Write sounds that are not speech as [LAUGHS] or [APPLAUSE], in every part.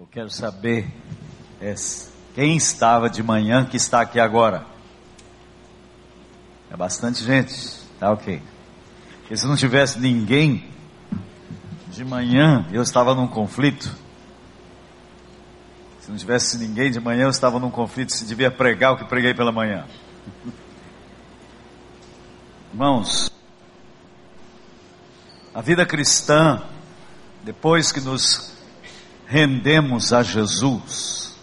Eu quero saber é, quem estava de manhã que está aqui agora. É bastante gente, tá ok. Porque se não tivesse ninguém de manhã, eu estava num conflito. Se não tivesse ninguém de manhã, eu estava num conflito se devia pregar o que preguei pela manhã. Irmãos, a vida cristã, depois que nos rendemos a Jesus,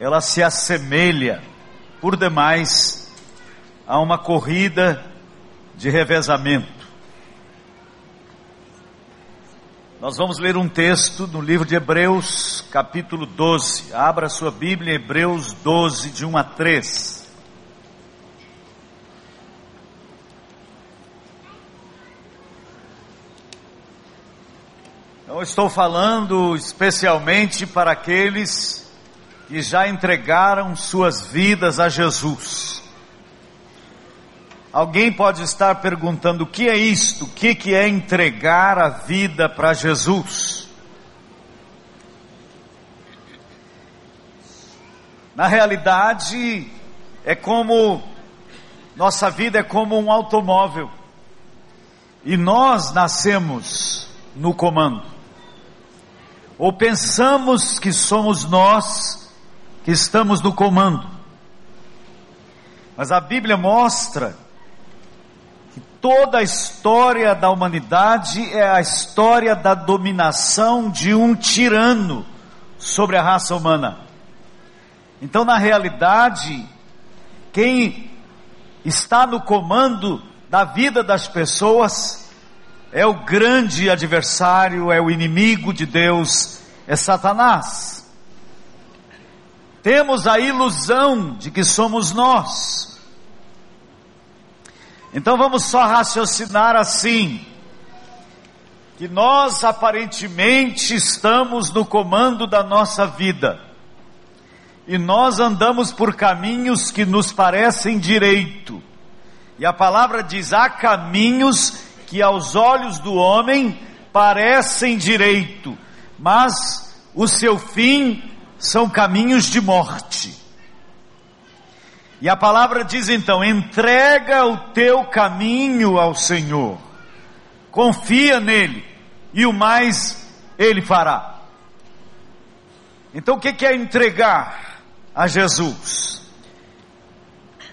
ela se assemelha por demais a uma corrida de revezamento. Nós vamos ler um texto no livro de Hebreus, capítulo 12. Abra sua Bíblia, Hebreus 12, de 1 a 3. Estou falando especialmente para aqueles que já entregaram suas vidas a Jesus. Alguém pode estar perguntando o que é isto? O que, que é entregar a vida para Jesus? Na realidade, é como nossa vida é como um automóvel. E nós nascemos no comando ou pensamos que somos nós que estamos no comando. Mas a Bíblia mostra que toda a história da humanidade é a história da dominação de um tirano sobre a raça humana. Então, na realidade, quem está no comando da vida das pessoas é o grande adversário, é o inimigo de Deus, é Satanás. Temos a ilusão de que somos nós. Então vamos só raciocinar assim: que nós aparentemente estamos no comando da nossa vida, e nós andamos por caminhos que nos parecem direito, e a palavra diz: há caminhos que aos olhos do homem parecem direito, mas o seu fim são caminhos de morte. E a palavra diz então: entrega o teu caminho ao Senhor, confia nele, e o mais ele fará. Então o que é entregar a Jesus?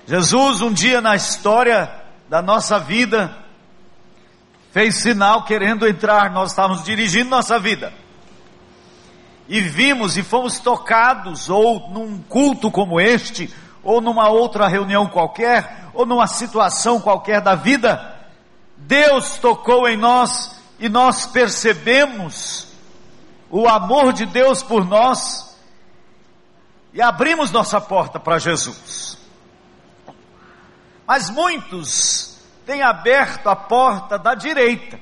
Jesus, um dia na história da nossa vida, fez sinal querendo entrar, nós estávamos dirigindo nossa vida. E vimos e fomos tocados, ou num culto como este, ou numa outra reunião qualquer, ou numa situação qualquer da vida, Deus tocou em nós e nós percebemos o amor de Deus por nós e abrimos nossa porta para Jesus. Mas muitos tem aberto a porta da direita.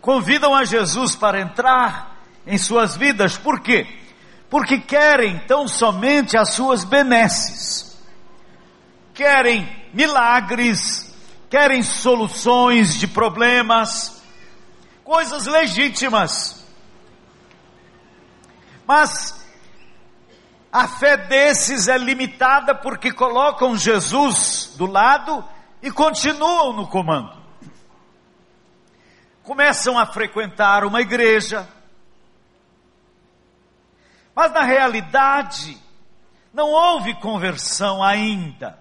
Convidam a Jesus para entrar em suas vidas, por quê? Porque querem tão somente as suas benesses, querem milagres, querem soluções de problemas, coisas legítimas. Mas a fé desses é limitada porque colocam Jesus do lado e continuam no comando. Começam a frequentar uma igreja, mas na realidade não houve conversão ainda.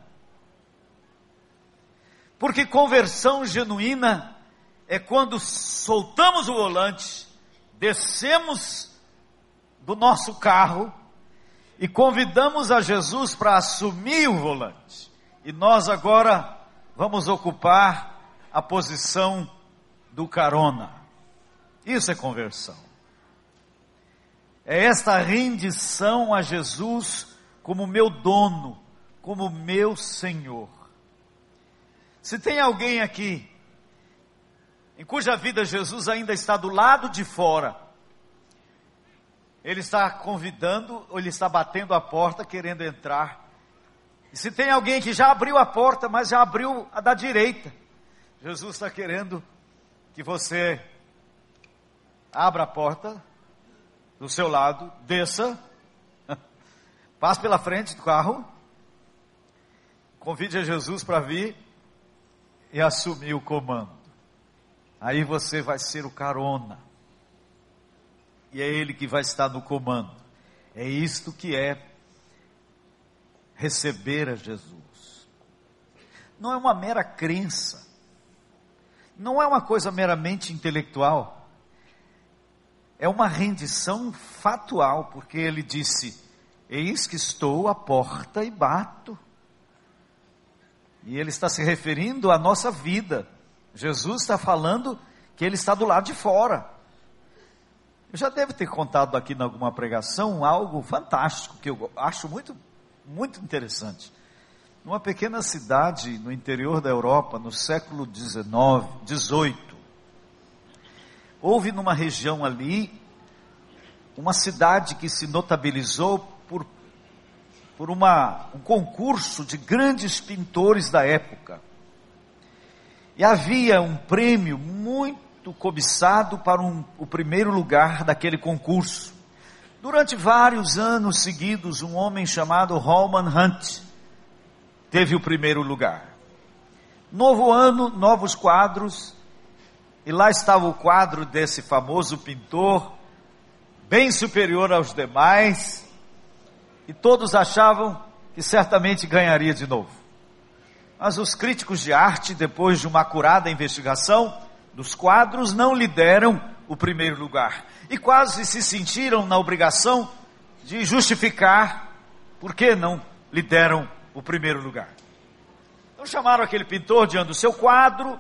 Porque conversão genuína é quando soltamos o volante, descemos do nosso carro e convidamos a Jesus para assumir o volante. E nós agora vamos ocupar a posição do carona. Isso é conversão. É esta rendição a Jesus como meu dono, como meu Senhor. Se tem alguém aqui em cuja vida Jesus ainda está do lado de fora, ele está convidando ou ele está batendo a porta querendo entrar e se tem alguém que já abriu a porta, mas já abriu a da direita, Jesus está querendo que você abra a porta do seu lado, desça, [LAUGHS] passe pela frente do carro, convide a Jesus para vir e assumir o comando. Aí você vai ser o carona. E é ele que vai estar no comando. É isto que é receber a Jesus. Não é uma mera crença. Não é uma coisa meramente intelectual. É uma rendição fatual, porque ele disse: Eis que estou à porta e bato. E ele está se referindo à nossa vida. Jesus está falando que ele está do lado de fora. Eu já devo ter contado aqui em alguma pregação algo fantástico que eu acho muito, muito interessante. Numa pequena cidade no interior da Europa, no século XVIII, houve numa região ali uma cidade que se notabilizou por, por uma, um concurso de grandes pintores da época. E havia um prêmio muito cobiçado para um, o primeiro lugar daquele concurso. Durante vários anos seguidos, um homem chamado Holman Hunt teve o primeiro lugar. Novo ano, novos quadros, e lá estava o quadro desse famoso pintor, bem superior aos demais, e todos achavam que certamente ganharia de novo. Mas os críticos de arte, depois de uma acurada investigação dos quadros, não lhe deram o primeiro lugar e quase se sentiram na obrigação de justificar por que não lhe deram o primeiro lugar. Então chamaram aquele pintor diante do seu quadro.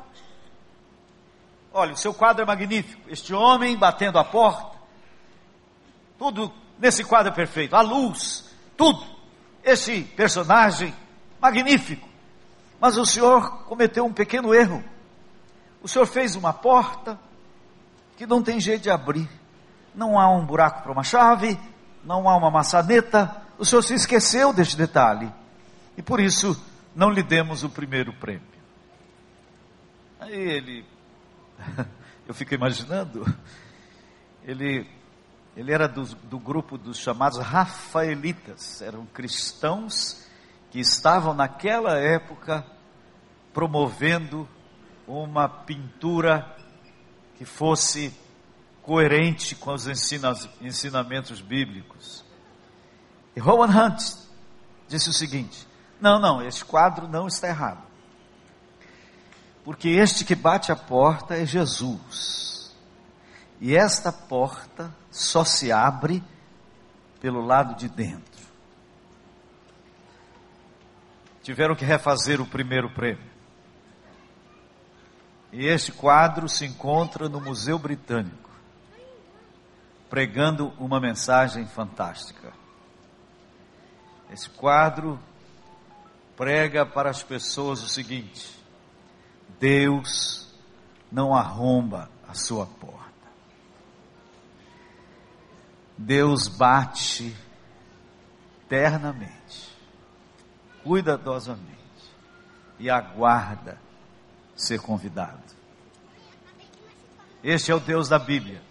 Olha, o seu quadro é magnífico. Este homem batendo a porta. Tudo nesse quadro é perfeito. A luz, tudo. Esse personagem magnífico. Mas o senhor cometeu um pequeno erro. O senhor fez uma porta que não tem jeito de abrir. Não há um buraco para uma chave, não há uma maçaneta. O senhor se esqueceu deste detalhe. E por isso não lhe demos o primeiro prêmio. Aí ele, [LAUGHS] eu fico imaginando, ele, ele era do, do grupo dos chamados Rafaelitas, eram cristãos que estavam naquela época promovendo uma pintura que fosse coerente com os ensinamentos bíblicos. E Rowan Hunt disse o seguinte: não, não, este quadro não está errado. Porque este que bate a porta é Jesus. E esta porta só se abre pelo lado de dentro. Tiveram que refazer o primeiro prêmio. E este quadro se encontra no Museu Britânico, pregando uma mensagem fantástica. Esse quadro prega para as pessoas o seguinte: Deus não arromba a sua porta. Deus bate eternamente, cuidadosamente e aguarda ser convidado. Este é o Deus da Bíblia.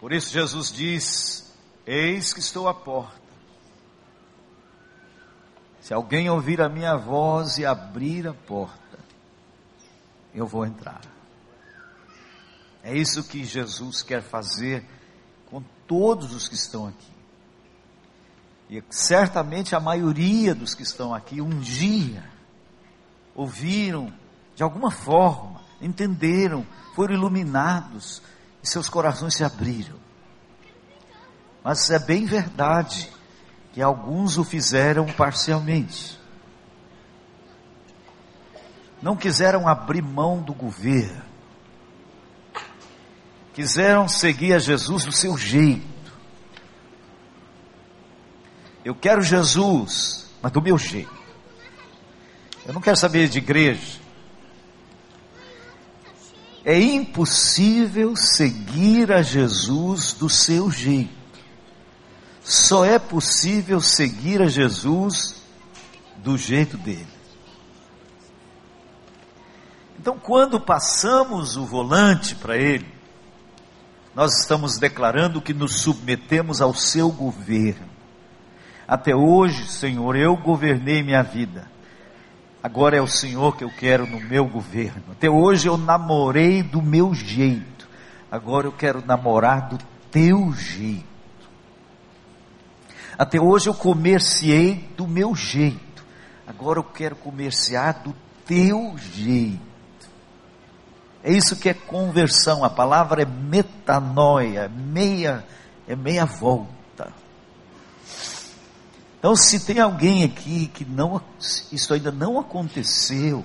Por isso Jesus diz: Eis que estou à porta se alguém ouvir a minha voz e abrir a porta, eu vou entrar. É isso que Jesus quer fazer com todos os que estão aqui. E certamente a maioria dos que estão aqui um dia ouviram de alguma forma, entenderam, foram iluminados e seus corações se abriram. Mas é bem verdade que alguns o fizeram parcialmente. Não quiseram abrir mão do governo. Quiseram seguir a Jesus do seu jeito. Eu quero Jesus, mas do meu jeito. Eu não quero saber de igreja. É impossível seguir a Jesus do seu jeito. Só é possível seguir a Jesus do jeito dele. Então, quando passamos o volante para ele, nós estamos declarando que nos submetemos ao seu governo. Até hoje, Senhor, eu governei minha vida. Agora é o Senhor que eu quero no meu governo. Até hoje eu namorei do meu jeito. Agora eu quero namorar do teu jeito. Até hoje eu comerciei do meu jeito. Agora eu quero comerciar do teu jeito. É isso que é conversão. A palavra é metanoia, meia, é meia volta. Então, se tem alguém aqui que não, isso ainda não aconteceu,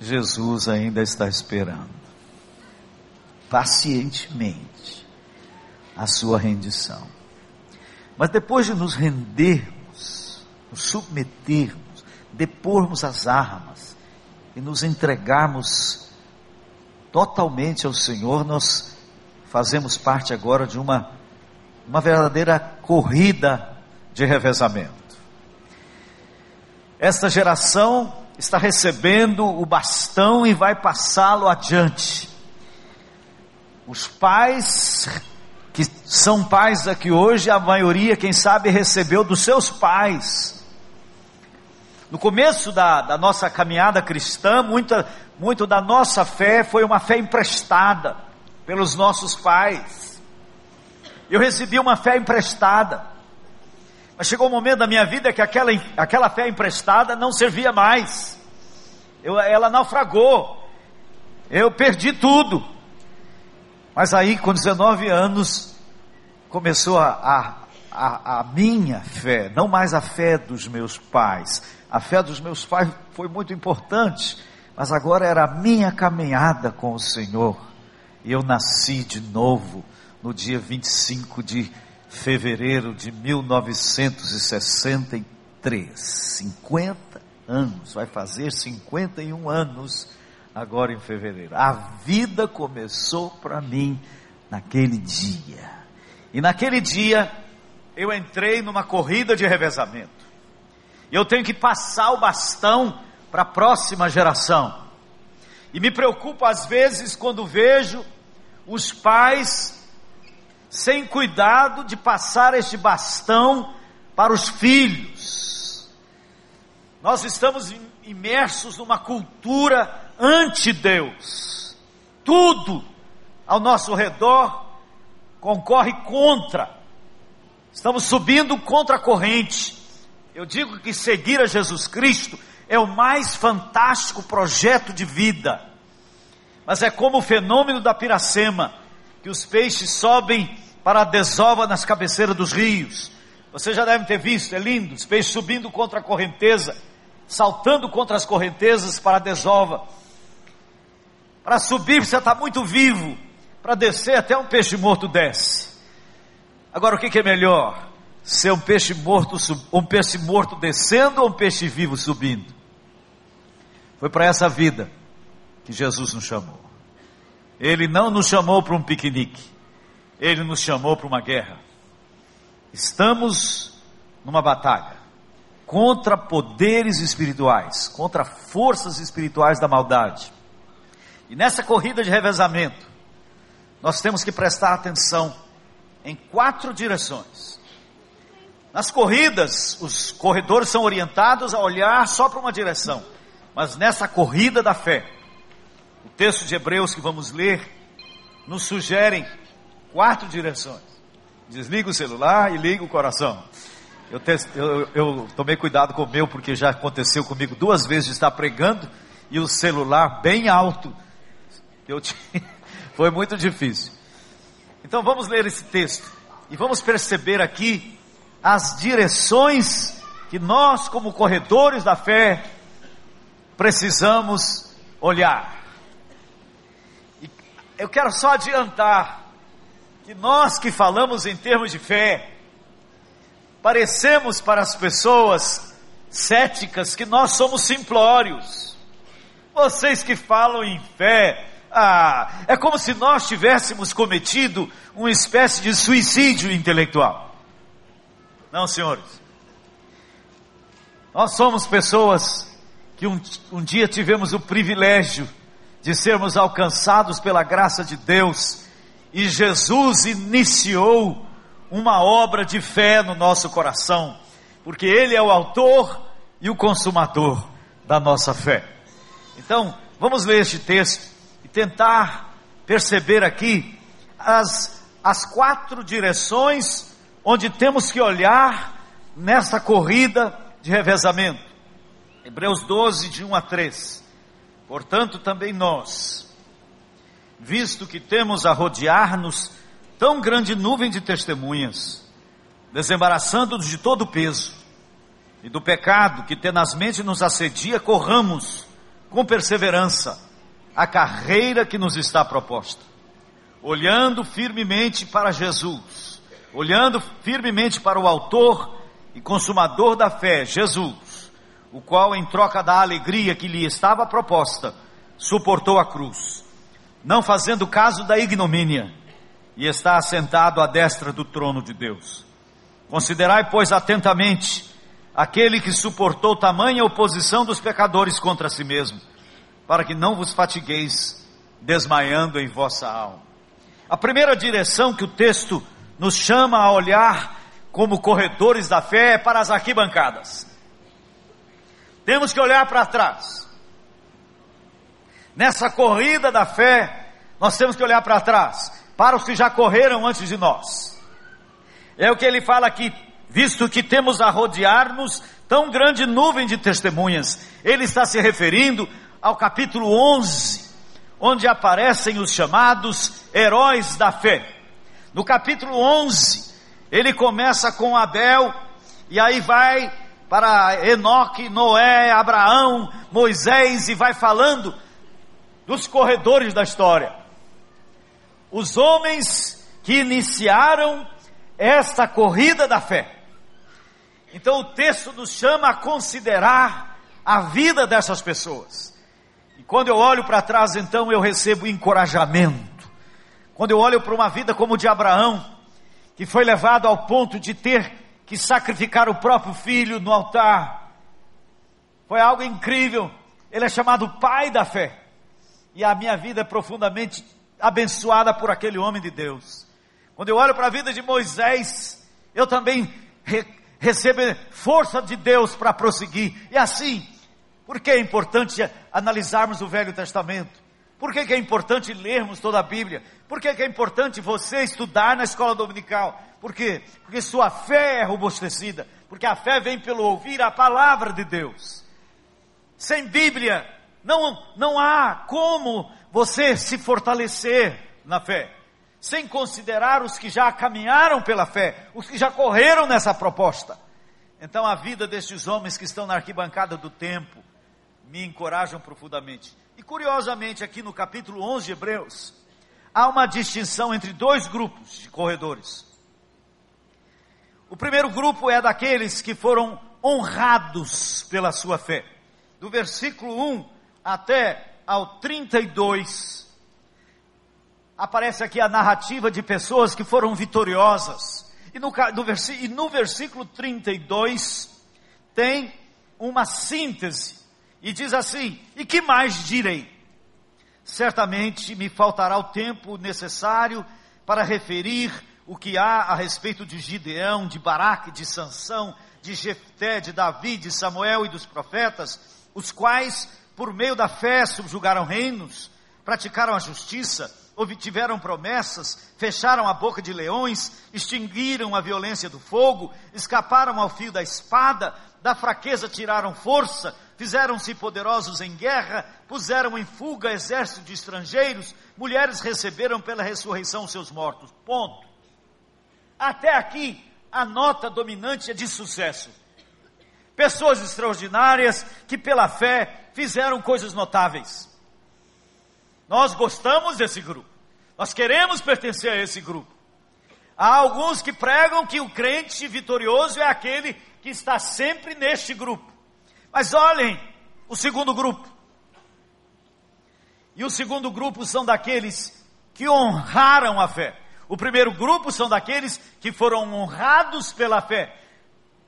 Jesus ainda está esperando, pacientemente, a sua rendição. Mas depois de nos rendermos, nos submetermos, depormos as armas e nos entregarmos totalmente ao Senhor, nós fazemos parte agora de uma, uma verdadeira corrida de revezamento. Esta geração está recebendo o bastão e vai passá-lo adiante. Os pais que são pais aqui hoje, a maioria, quem sabe, recebeu dos seus pais. No começo da, da nossa caminhada cristã, muita, muito da nossa fé foi uma fé emprestada pelos nossos pais. Eu recebi uma fé emprestada. Mas chegou um momento da minha vida que aquela, aquela fé emprestada não servia mais. Eu, ela naufragou. Eu perdi tudo. Mas aí, com 19 anos, começou a, a, a, minha fé, não mais a fé dos meus pais. A fé dos meus pais foi muito importante, mas agora era a minha caminhada com o Senhor. E eu nasci de novo no dia 25 de fevereiro de 1963. 50 anos, vai fazer 51 anos agora em fevereiro. A vida começou para mim naquele dia. E naquele dia eu entrei numa corrida de revezamento. Eu tenho que passar o bastão para a próxima geração. E me preocupo às vezes quando vejo os pais sem cuidado de passar este bastão para os filhos. Nós estamos imersos numa cultura anti-Deus. Tudo ao nosso redor concorre contra. Estamos subindo contra a corrente. Eu digo que seguir a Jesus Cristo é o mais fantástico projeto de vida. Mas é como o fenômeno da piracema, que os peixes sobem para a desova nas cabeceiras dos rios. Você já deve ter visto, é lindo, os peixes subindo contra a correnteza, saltando contra as correntezas para a desova. Para subir você está muito vivo. Para descer até um peixe morto desce. Agora o que, que é melhor? Ser um peixe morto, um peixe morto descendo ou um peixe vivo subindo? Foi para essa vida que Jesus nos chamou. Ele não nos chamou para um piquenique. Ele nos chamou para uma guerra. Estamos numa batalha contra poderes espirituais, contra forças espirituais da maldade. E nessa corrida de revezamento, nós temos que prestar atenção em quatro direções. Nas corridas, os corredores são orientados a olhar só para uma direção, mas nessa corrida da fé, texto de Hebreus que vamos ler nos sugere quatro direções. Desliga o celular e liga o coração. Eu, te, eu, eu tomei cuidado com o meu, porque já aconteceu comigo duas vezes de estar pregando e o celular bem alto eu tinha, [LAUGHS] foi muito difícil. Então vamos ler esse texto e vamos perceber aqui as direções que nós, como corredores da fé, precisamos olhar. Eu quero só adiantar que nós que falamos em termos de fé, parecemos para as pessoas céticas que nós somos simplórios. Vocês que falam em fé, ah, é como se nós tivéssemos cometido uma espécie de suicídio intelectual. Não, senhores. Nós somos pessoas que um, um dia tivemos o privilégio de sermos alcançados pela graça de Deus e Jesus iniciou uma obra de fé no nosso coração, porque Ele é o autor e o consumador da nossa fé. Então, vamos ler este texto e tentar perceber aqui as, as quatro direções onde temos que olhar nessa corrida de revezamento. Hebreus 12, de 1 a 3. Portanto, também nós, visto que temos a rodear-nos tão grande nuvem de testemunhas, desembaraçando-nos de todo o peso e do pecado que tenazmente nos assedia, corramos com perseverança a carreira que nos está proposta, olhando firmemente para Jesus, olhando firmemente para o Autor e Consumador da fé, Jesus, o qual, em troca da alegria que lhe estava proposta, suportou a cruz, não fazendo caso da ignomínia, e está assentado à destra do trono de Deus. Considerai, pois, atentamente aquele que suportou tamanha oposição dos pecadores contra si mesmo para que não vos fatigueis desmaiando em vossa alma. A primeira direção que o texto nos chama a olhar como corredores da fé é para as arquibancadas. Temos que olhar para trás. Nessa corrida da fé, nós temos que olhar para trás, para os que já correram antes de nós. É o que ele fala aqui, visto que temos a rodear-nos tão grande nuvem de testemunhas. Ele está se referindo ao capítulo 11, onde aparecem os chamados heróis da fé. No capítulo 11, ele começa com Abel, e aí vai para Enoque, Noé, Abraão, Moisés, e vai falando dos corredores da história. Os homens que iniciaram esta corrida da fé. Então o texto nos chama a considerar a vida dessas pessoas. Quando eu olho para trás, então eu recebo encorajamento. Quando eu olho para uma vida como de Abraão, que foi levado ao ponto de ter que sacrificar o próprio filho no altar, foi algo incrível. Ele é chamado pai da fé. E a minha vida é profundamente abençoada por aquele homem de Deus. Quando eu olho para a vida de Moisés, eu também re recebo força de Deus para prosseguir. E assim, por que é importante analisarmos o Velho Testamento? Por que, é importante lermos toda a Bíblia? Por que, é importante você estudar na escola dominical? Por quê? Porque sua fé é robustecida. Porque a fé vem pelo ouvir a palavra de Deus. Sem Bíblia, não, não há como você se fortalecer na fé. Sem considerar os que já caminharam pela fé, os que já correram nessa proposta. Então a vida destes homens que estão na arquibancada do tempo, me encorajam profundamente. E curiosamente, aqui no capítulo 11 de Hebreus, há uma distinção entre dois grupos de corredores. O primeiro grupo é daqueles que foram honrados pela sua fé. Do versículo 1 até ao 32, aparece aqui a narrativa de pessoas que foram vitoriosas. E no, e no versículo 32 tem uma síntese e diz assim: E que mais direi? Certamente me faltará o tempo necessário para referir o que há a respeito de Gideão, de Baraque, de Sansão, de Jefté, de Davi, de Samuel e dos profetas, os quais, por meio da fé, subjugaram reinos, praticaram a justiça, obtiveram promessas, fecharam a boca de leões, extinguiram a violência do fogo, escaparam ao fio da espada, da fraqueza tiraram força, fizeram-se poderosos em guerra, puseram em fuga exército de estrangeiros, mulheres receberam pela ressurreição seus mortos. Ponto. Até aqui, a nota dominante é de sucesso. Pessoas extraordinárias que pela fé fizeram coisas notáveis. Nós gostamos desse grupo. Nós queremos pertencer a esse grupo. Há alguns que pregam que o crente vitorioso é aquele que está sempre neste grupo. Mas olhem o segundo grupo. E o segundo grupo são daqueles que honraram a fé. O primeiro grupo são daqueles que foram honrados pela fé.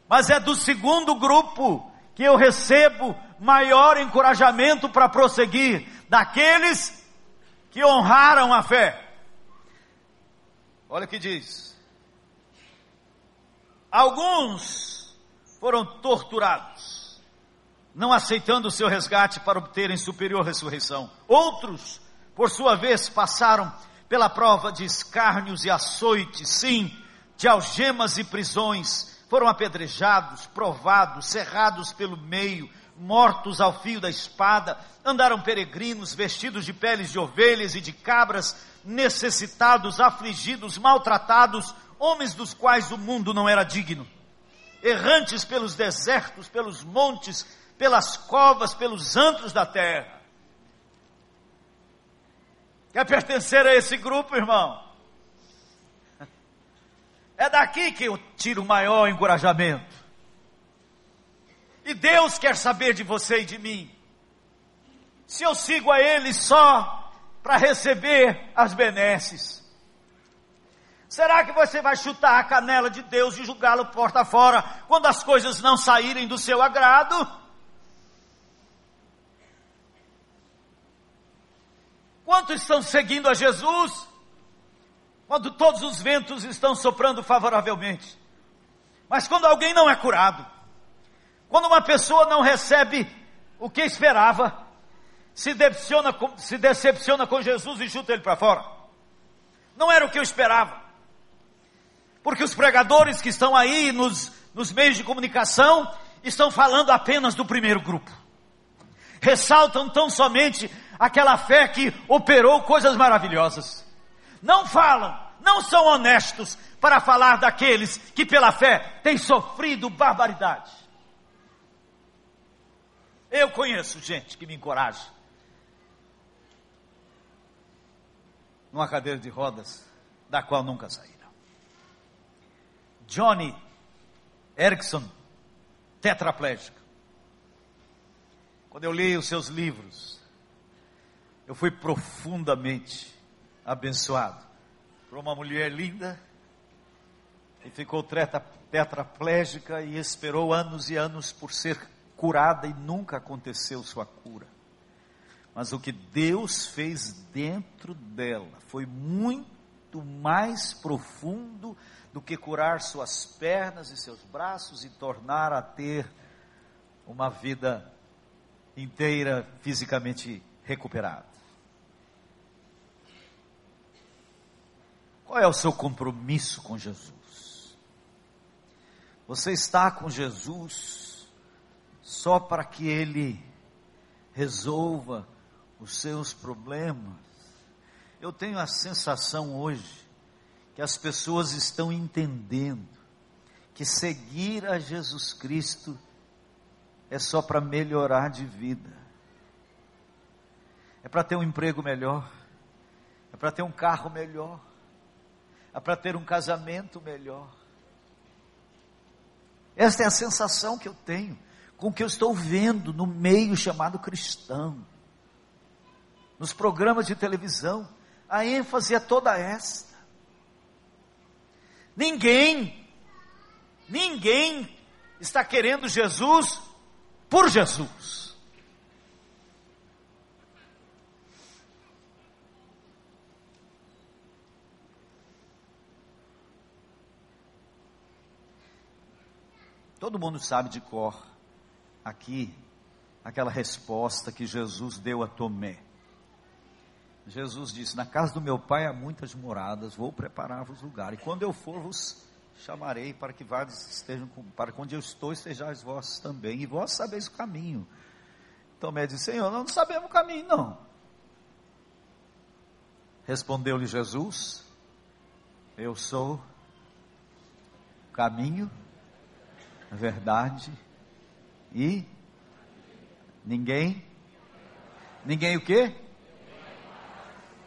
Mas é do segundo grupo que eu recebo maior encorajamento para prosseguir, daqueles que honraram a fé. Olha o que diz. Alguns foram torturados, não aceitando o seu resgate para obterem superior ressurreição. Outros, por sua vez, passaram pela prova de escárnios e açoites, sim, de algemas e prisões, foram apedrejados, provados, cerrados pelo meio, mortos ao fio da espada, andaram peregrinos, vestidos de peles de ovelhas e de cabras, necessitados, afligidos, maltratados, homens dos quais o mundo não era digno, errantes pelos desertos, pelos montes, pelas covas, pelos antros da terra. Quer pertencer a esse grupo, irmão? É daqui que eu tiro o maior encorajamento. E Deus quer saber de você e de mim. Se eu sigo a Ele só para receber as benesses. Será que você vai chutar a canela de Deus e julgá-lo porta fora quando as coisas não saírem do seu agrado? Quantos estão seguindo a Jesus? Quando todos os ventos estão soprando favoravelmente. Mas quando alguém não é curado, quando uma pessoa não recebe o que esperava, se decepciona, se decepciona com Jesus e chuta ele para fora. Não era o que eu esperava. Porque os pregadores que estão aí nos, nos meios de comunicação estão falando apenas do primeiro grupo. Ressaltam tão somente aquela fé que operou coisas maravilhosas. Não falam, não são honestos para falar daqueles que pela fé têm sofrido barbaridade. Eu conheço gente que me encoraja. Numa cadeira de rodas, da qual nunca saíram. Johnny Erickson, tetraplégico. Quando eu li os seus livros, eu fui profundamente abençoado por uma mulher linda que ficou tetraplégica e esperou anos e anos por ser curada e nunca aconteceu sua cura. Mas o que Deus fez dentro dela foi muito mais profundo do que curar suas pernas e seus braços e tornar a ter uma vida inteira fisicamente recuperada. Qual é o seu compromisso com Jesus? Você está com Jesus só para que Ele resolva os seus problemas? Eu tenho a sensação hoje que as pessoas estão entendendo que seguir a Jesus Cristo é só para melhorar de vida, é para ter um emprego melhor, é para ter um carro melhor, é para ter um casamento melhor. Esta é a sensação que eu tenho com o que eu estou vendo no meio chamado cristão. Nos programas de televisão, a ênfase é toda esta. Ninguém, ninguém está querendo Jesus por Jesus. Todo mundo sabe de cor aqui aquela resposta que Jesus deu a Tomé. Jesus disse: Na casa do meu pai há muitas moradas, vou preparar-vos lugar. E quando eu for, vos chamarei para que vários estejam para que onde eu estou estejais vós também, e vós sabeis o caminho. Tomé disse: Senhor, nós não sabemos o caminho, não. Respondeu-lhe Jesus: Eu sou o caminho, a verdade e ninguém. Ninguém o quê?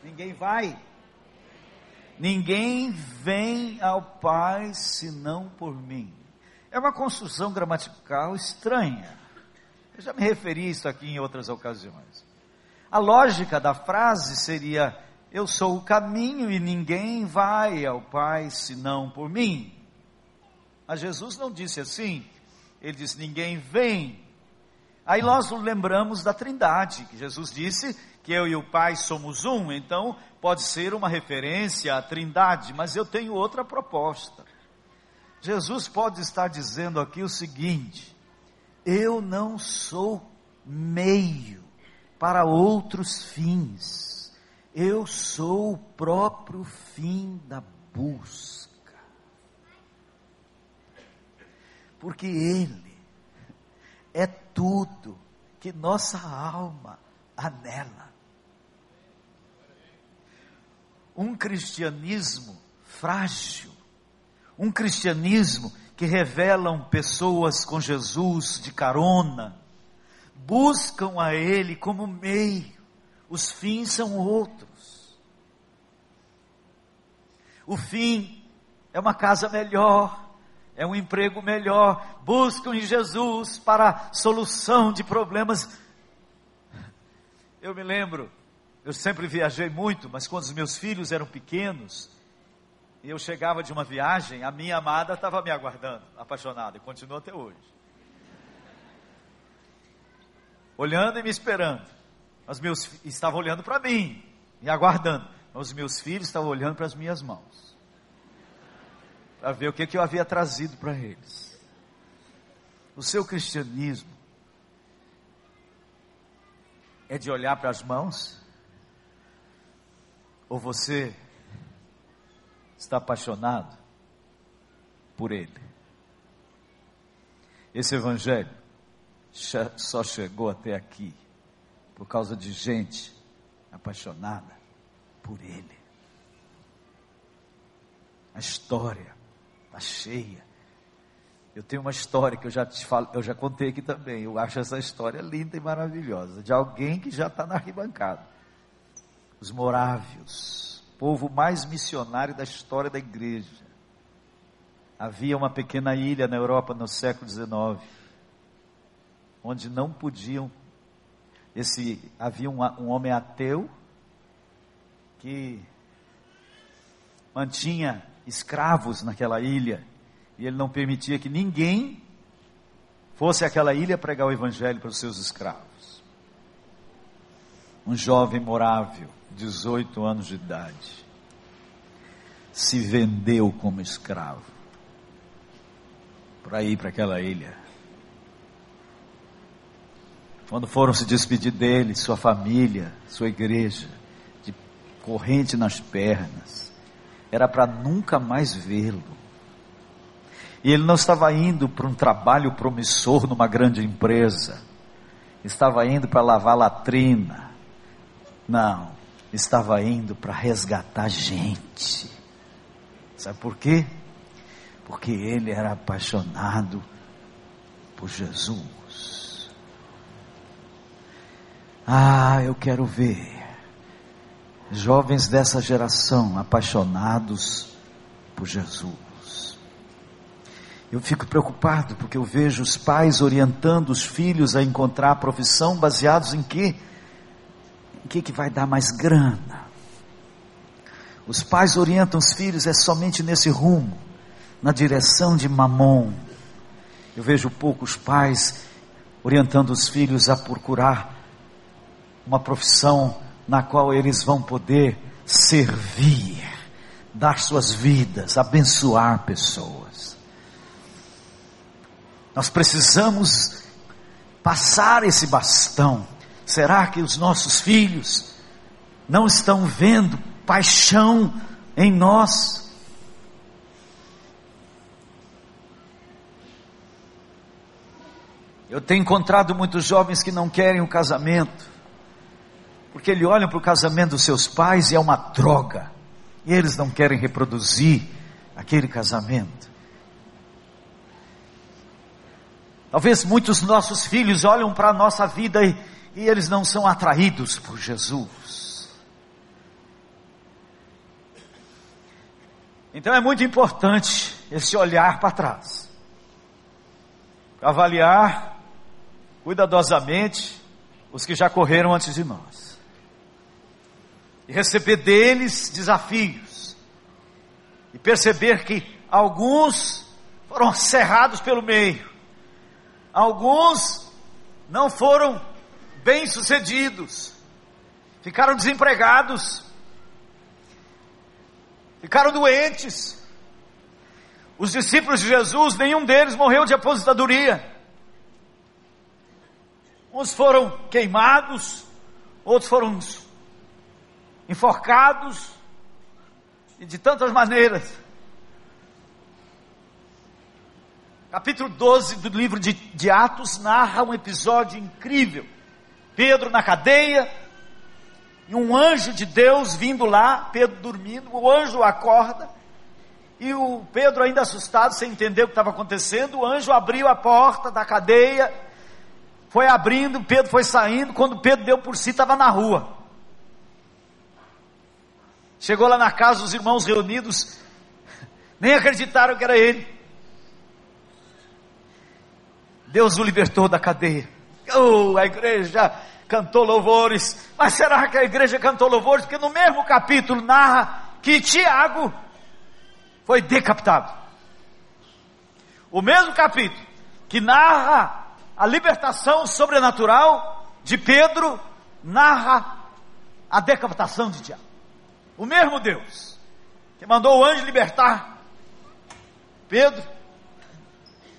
Ninguém vai. Ninguém vem ao Pai senão por mim. É uma construção gramatical estranha. Eu já me referi a isso aqui em outras ocasiões. A lógica da frase seria: Eu sou o caminho e ninguém vai ao Pai senão por mim. Mas Jesus não disse assim. Ele disse: Ninguém vem. Aí nós lembramos da Trindade, que Jesus disse que eu e o Pai somos um, então pode ser uma referência à Trindade, mas eu tenho outra proposta. Jesus pode estar dizendo aqui o seguinte: eu não sou meio para outros fins, eu sou o próprio fim da busca. Porque Ele é tudo que nossa alma anela. Um cristianismo frágil, um cristianismo que revelam pessoas com Jesus de carona, buscam a Ele como meio, os fins são outros. O fim é uma casa melhor, é um emprego melhor, buscam em Jesus para solução de problemas. Eu me lembro, eu sempre viajei muito, mas quando os meus filhos eram pequenos, e eu chegava de uma viagem, a minha amada estava me aguardando, apaixonada, e continua até hoje. Olhando e me esperando. Os meus estavam olhando para mim, me aguardando. Mas os meus filhos estavam olhando para as minhas mãos. Para ver o que, que eu havia trazido para eles. O seu cristianismo é de olhar para as mãos? Ou você está apaixonado por Ele. Esse Evangelho só chegou até aqui por causa de gente apaixonada por Ele. A história está cheia. Eu tenho uma história que eu já te falo, eu já contei aqui também. Eu acho essa história linda e maravilhosa de alguém que já está na arquibancada. Os morávios povo mais missionário da história da igreja. Havia uma pequena ilha na Europa no século XIX, onde não podiam. Esse havia um, um homem ateu que mantinha escravos naquela ilha e ele não permitia que ninguém fosse àquela ilha pregar o evangelho para os seus escravos. Um jovem morável 18 anos de idade, se vendeu como escravo para ir para aquela ilha. Quando foram se despedir dele, sua família, sua igreja, de corrente nas pernas, era para nunca mais vê-lo. E ele não estava indo para um trabalho promissor numa grande empresa, estava indo para lavar latrina. Não, estava indo para resgatar gente. Sabe por quê? Porque ele era apaixonado por Jesus. Ah, eu quero ver jovens dessa geração apaixonados por Jesus. Eu fico preocupado porque eu vejo os pais orientando os filhos a encontrar a profissão baseados em quê? o que, que vai dar mais grana? Os pais orientam os filhos é somente nesse rumo, na direção de mamon. Eu vejo poucos pais orientando os filhos a procurar uma profissão na qual eles vão poder servir, dar suas vidas, abençoar pessoas. Nós precisamos passar esse bastão Será que os nossos filhos não estão vendo paixão em nós? Eu tenho encontrado muitos jovens que não querem o casamento, porque eles olham para o casamento dos seus pais e é uma droga, e eles não querem reproduzir aquele casamento. Talvez muitos nossos filhos olham para a nossa vida e, e eles não são atraídos por Jesus. Então é muito importante esse olhar para trás, avaliar cuidadosamente os que já correram antes de nós e receber deles desafios e perceber que alguns foram cerrados pelo meio, alguns não foram bem-sucedidos, ficaram desempregados, ficaram doentes. Os discípulos de Jesus, nenhum deles morreu de aposentadoria. Uns foram queimados, outros foram enforcados, e de tantas maneiras. Capítulo 12 do livro de, de Atos narra um episódio incrível. Pedro na cadeia, e um anjo de Deus vindo lá, Pedro dormindo, o anjo acorda, e o Pedro ainda assustado, sem entender o que estava acontecendo, o anjo abriu a porta da cadeia, foi abrindo, Pedro foi saindo, quando Pedro deu por si, estava na rua. Chegou lá na casa, os irmãos reunidos, nem acreditaram que era ele. Deus o libertou da cadeia. Oh, a igreja cantou louvores. Mas será que a igreja cantou louvores? Porque no mesmo capítulo narra que Tiago foi decapitado. O mesmo capítulo que narra a libertação sobrenatural de Pedro, narra a decapitação de Tiago. O mesmo Deus que mandou o anjo libertar Pedro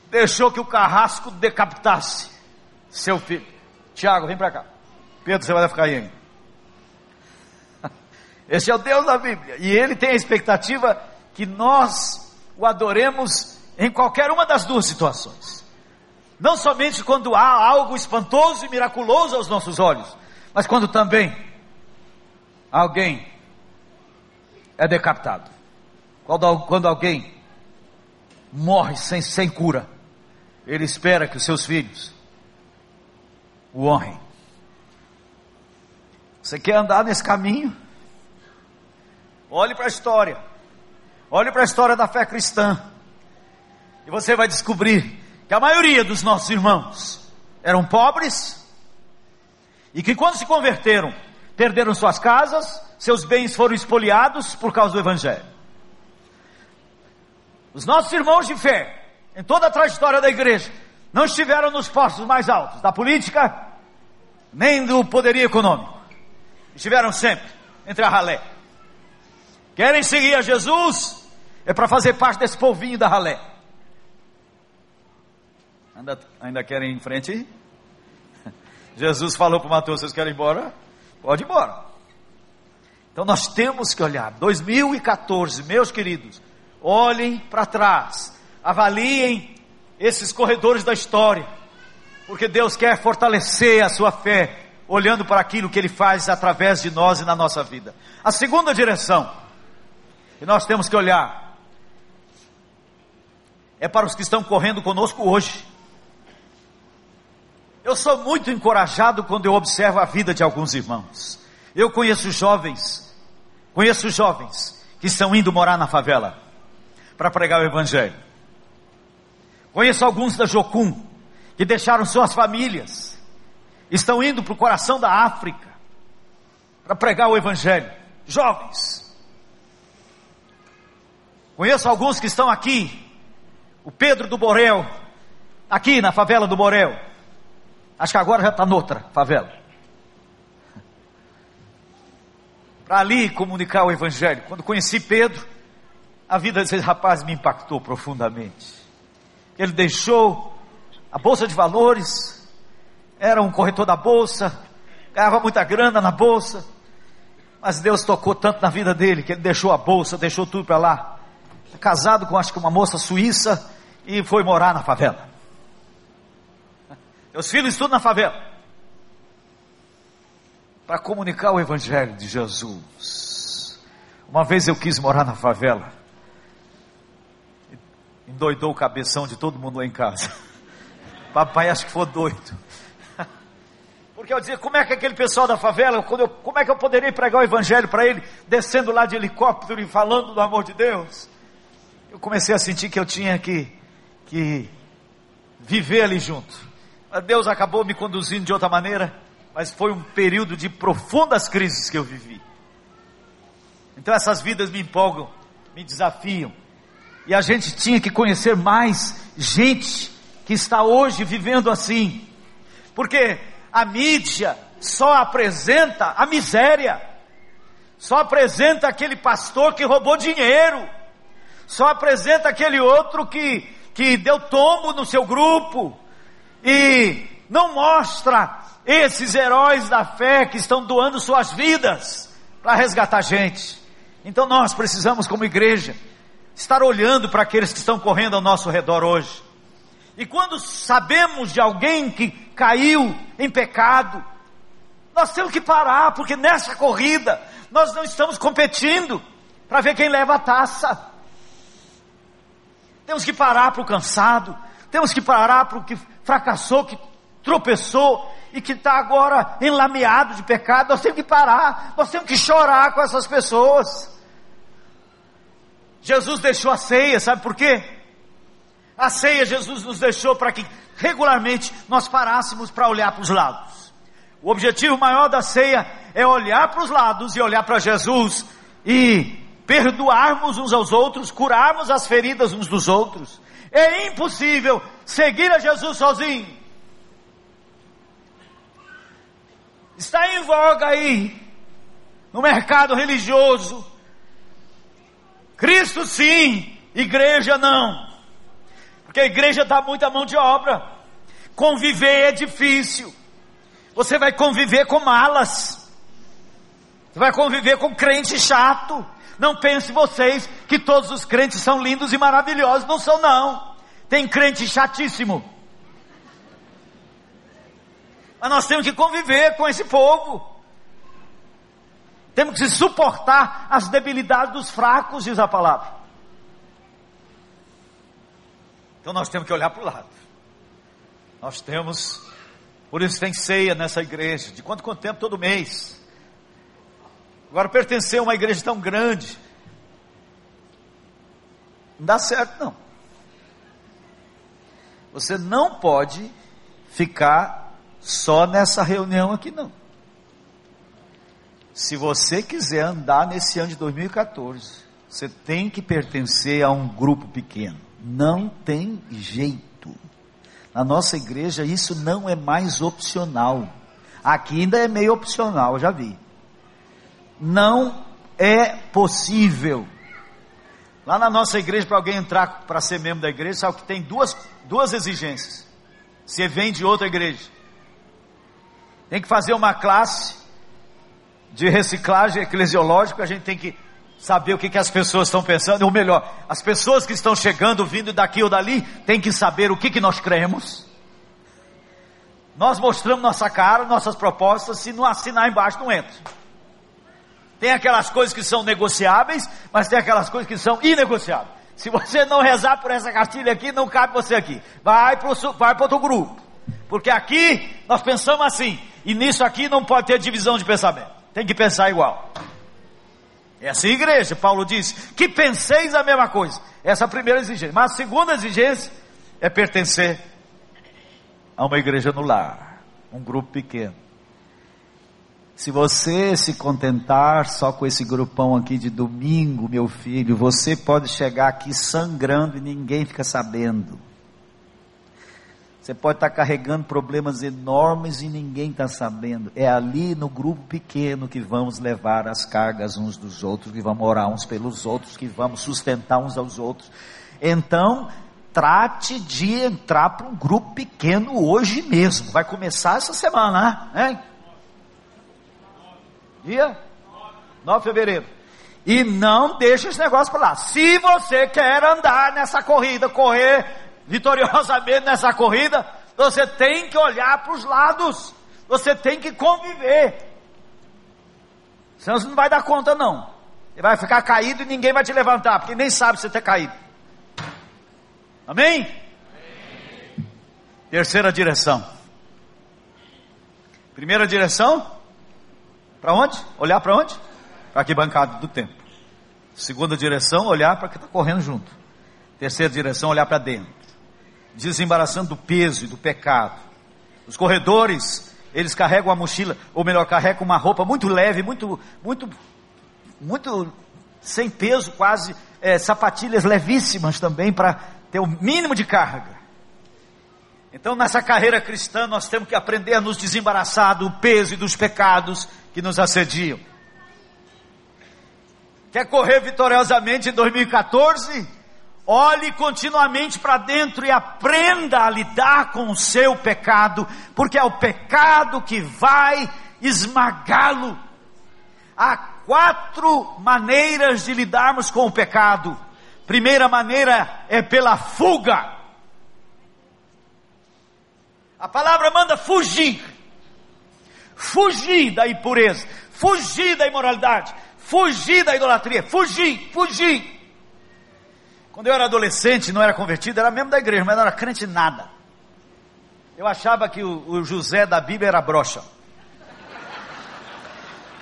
deixou que o carrasco decapitasse seu filho. Tiago, vem para cá. Pedro, você vai ficar aí. [LAUGHS] Esse é o Deus da Bíblia. E ele tem a expectativa que nós o adoremos em qualquer uma das duas situações. Não somente quando há algo espantoso e miraculoso aos nossos olhos, mas quando também alguém é decapitado. Quando, quando alguém morre sem, sem cura ele espera que os seus filhos o honrem. Você quer andar nesse caminho? Olhe para a história. Olhe para a história da fé cristã. E você vai descobrir que a maioria dos nossos irmãos eram pobres e que quando se converteram, perderam suas casas, seus bens foram espoliados por causa do evangelho. Os nossos irmãos de fé em toda a trajetória da igreja, não estiveram nos postos mais altos da política, nem do poderio econômico. Estiveram sempre entre a ralé. Querem seguir a Jesus? É para fazer parte desse povinho da ralé. Ainda, ainda querem ir em frente? [LAUGHS] Jesus falou para Mateus: vocês querem ir embora? Pode ir embora. Então nós temos que olhar. 2014, meus queridos, olhem para trás avaliem esses corredores da história, porque Deus quer fortalecer a sua fé, olhando para aquilo que Ele faz através de nós e na nossa vida. A segunda direção que nós temos que olhar é para os que estão correndo conosco hoje. Eu sou muito encorajado quando eu observo a vida de alguns irmãos. Eu conheço jovens, conheço jovens que estão indo morar na favela para pregar o Evangelho. Conheço alguns da Jocum que deixaram suas famílias, estão indo para o coração da África para pregar o Evangelho. Jovens. Conheço alguns que estão aqui, o Pedro do Borel, aqui na favela do Borel. Acho que agora já está noutra favela. Para ali comunicar o Evangelho. Quando conheci Pedro, a vida desse rapaz me impactou profundamente ele deixou a bolsa de valores, era um corretor da bolsa, ganhava muita grana na bolsa, mas Deus tocou tanto na vida dele que ele deixou a bolsa, deixou tudo para lá. Casado com acho que uma moça suíça e foi morar na favela. Meus filhos estudam na favela para comunicar o evangelho de Jesus. Uma vez eu quis morar na favela endoidou o cabeção de todo mundo lá em casa. [LAUGHS] Papai acho que foi doido. [LAUGHS] Porque eu dizia, como é que aquele pessoal da favela, eu, como é que eu poderia pregar o evangelho para ele, descendo lá de helicóptero e falando do amor de Deus? Eu comecei a sentir que eu tinha que, que viver ali junto. Deus acabou me conduzindo de outra maneira, mas foi um período de profundas crises que eu vivi. Então essas vidas me empolgam, me desafiam. E a gente tinha que conhecer mais gente que está hoje vivendo assim, Porque a mídia só apresenta a miséria, só apresenta aquele pastor que roubou dinheiro, só apresenta aquele outro que, que deu tombo no seu grupo, e não mostra esses heróis da fé que estão doando suas vidas para resgatar gente. Então nós precisamos, como igreja, estar olhando para aqueles que estão correndo ao nosso redor hoje. E quando sabemos de alguém que caiu em pecado, nós temos que parar, porque nessa corrida nós não estamos competindo para ver quem leva a taça. Temos que parar para o cansado, temos que parar para o que fracassou, que tropeçou e que está agora enlameado de pecado. Nós temos que parar, nós temos que chorar com essas pessoas. Jesus deixou a ceia, sabe por quê? A ceia Jesus nos deixou para que regularmente nós parássemos para olhar para os lados. O objetivo maior da ceia é olhar para os lados e olhar para Jesus e perdoarmos uns aos outros, curarmos as feridas uns dos outros. É impossível seguir a Jesus sozinho. Está em voga aí, no mercado religioso, Cristo sim, igreja não. Porque a igreja dá muita mão de obra. Conviver é difícil. Você vai conviver com malas. Você vai conviver com crente chato. Não pense vocês que todos os crentes são lindos e maravilhosos. Não são não. Tem crente chatíssimo. Mas nós temos que conviver com esse povo. Temos que suportar as debilidades dos fracos, diz a palavra. Então nós temos que olhar para o lado. Nós temos, por isso tem ceia nessa igreja, de quanto quanto tempo? Todo mês. Agora pertencer a uma igreja tão grande, não dá certo não. Você não pode ficar só nessa reunião aqui não. Se você quiser andar nesse ano de 2014, você tem que pertencer a um grupo pequeno. Não tem jeito. Na nossa igreja isso não é mais opcional. Aqui ainda é meio opcional, já vi. Não é possível. Lá na nossa igreja, para alguém entrar para ser membro da igreja, sabe que tem duas, duas exigências. Você vem de outra igreja. Tem que fazer uma classe de reciclagem eclesiológica, a gente tem que saber o que, que as pessoas estão pensando, ou melhor, as pessoas que estão chegando, vindo daqui ou dali, tem que saber o que, que nós cremos. Nós mostramos nossa cara, nossas propostas, se não assinar embaixo não entra. Tem aquelas coisas que são negociáveis, mas tem aquelas coisas que são inegociáveis. Se você não rezar por essa cartilha aqui, não cabe você aqui. Vai para vai outro grupo. Porque aqui nós pensamos assim, e nisso aqui não pode ter divisão de pensamento tem que pensar igual. É assim, igreja. Paulo diz que penseis a mesma coisa. Essa é a primeira exigência. Mas a segunda exigência é pertencer a uma igreja no lar, um grupo pequeno. Se você se contentar só com esse grupão aqui de domingo, meu filho, você pode chegar aqui sangrando e ninguém fica sabendo. Você pode estar carregando problemas enormes e ninguém está sabendo. É ali no grupo pequeno que vamos levar as cargas uns dos outros, que vamos orar uns pelos outros, que vamos sustentar uns aos outros. Então, trate de entrar para um grupo pequeno hoje mesmo. Vai começar essa semana, né? Dia 9 de fevereiro. E não deixe esse negócio para lá. Se você quer andar nessa corrida, correr vitoriosamente nessa corrida, você tem que olhar para os lados, você tem que conviver. Senão você não vai dar conta, não. Você vai ficar caído e ninguém vai te levantar, porque nem sabe se você está caído. Amém? Amém? Terceira direção. Primeira direção, para onde? Olhar para onde? Para que bancada do tempo. Segunda direção, olhar para quem está correndo junto. Terceira direção, olhar para dentro desembaraçando do peso e do pecado. Os corredores, eles carregam a mochila, ou melhor, carregam uma roupa muito leve, muito, muito, muito sem peso, quase é, sapatilhas levíssimas também para ter o mínimo de carga. Então, nessa carreira cristã, nós temos que aprender a nos desembaraçar do peso e dos pecados que nos assediam. Quer correr vitoriosamente em 2014? Olhe continuamente para dentro e aprenda a lidar com o seu pecado, porque é o pecado que vai esmagá-lo. Há quatro maneiras de lidarmos com o pecado. Primeira maneira é pela fuga. A palavra manda fugir. Fugir da impureza, fugir da imoralidade, fugir da idolatria, fugir, fugir. Quando eu era adolescente, não era convertido, era membro da igreja, mas não era crente nada. Eu achava que o, o José da Bíblia era brocha.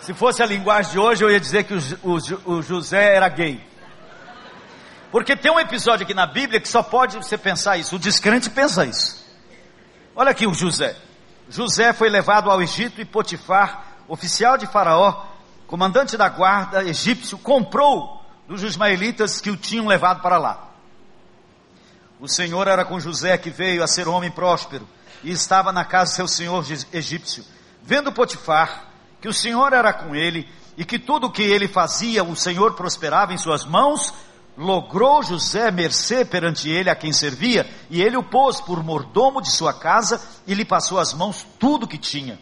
Se fosse a linguagem de hoje, eu ia dizer que o, o, o José era gay. Porque tem um episódio aqui na Bíblia que só pode você pensar isso. O descrente pensa isso. Olha aqui o José. José foi levado ao Egito e Potifar, oficial de Faraó, comandante da guarda egípcio, comprou dos ismaelitas que o tinham levado para lá. O Senhor era com José que veio a ser homem próspero e estava na casa de seu senhor egípcio. Vendo Potifar que o Senhor era com ele e que tudo o que ele fazia o Senhor prosperava em suas mãos, logrou José mercê perante ele a quem servia, e ele o pôs por mordomo de sua casa e lhe passou as mãos tudo o que tinha.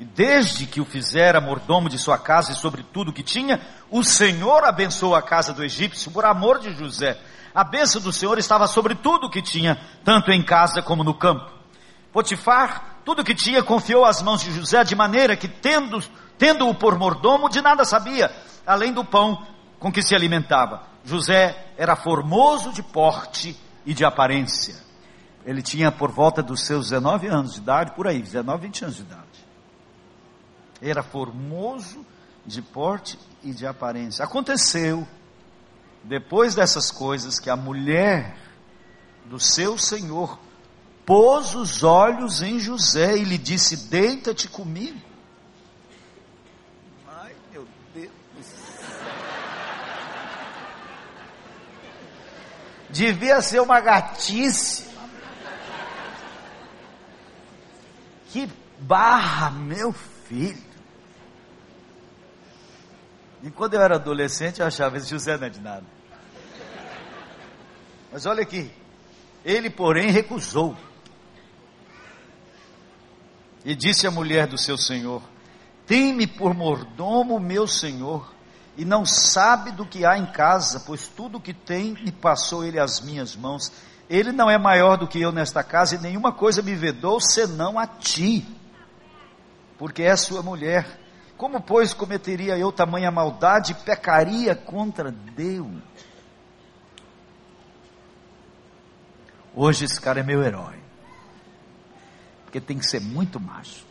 E desde que o fizera mordomo de sua casa e sobre tudo o que tinha, o Senhor abençoou a casa do egípcio por amor de José. A bênção do Senhor estava sobre tudo o que tinha, tanto em casa como no campo. Potifar, tudo o que tinha, confiou às mãos de José, de maneira que, tendo-o tendo por mordomo, de nada sabia, além do pão com que se alimentava. José era formoso de porte e de aparência. Ele tinha por volta dos seus 19 anos de idade, por aí, 19, 20 anos de idade. Era formoso de porte e de aparência. Aconteceu, depois dessas coisas, que a mulher do seu senhor pôs os olhos em José e lhe disse: Deita-te comigo. Devia ser uma gatice. Que barra, meu filho. E quando eu era adolescente, eu achava esse José não é de nada. Mas olha aqui. Ele, porém, recusou. E disse à mulher do seu senhor: Tem-me por mordomo, meu senhor e não sabe do que há em casa, pois tudo o que tem me passou ele às minhas mãos. Ele não é maior do que eu nesta casa, e nenhuma coisa me vedou senão a ti, porque é sua mulher. Como, pois, cometeria eu tamanha maldade e pecaria contra Deus? Hoje esse cara é meu herói, porque tem que ser muito macho.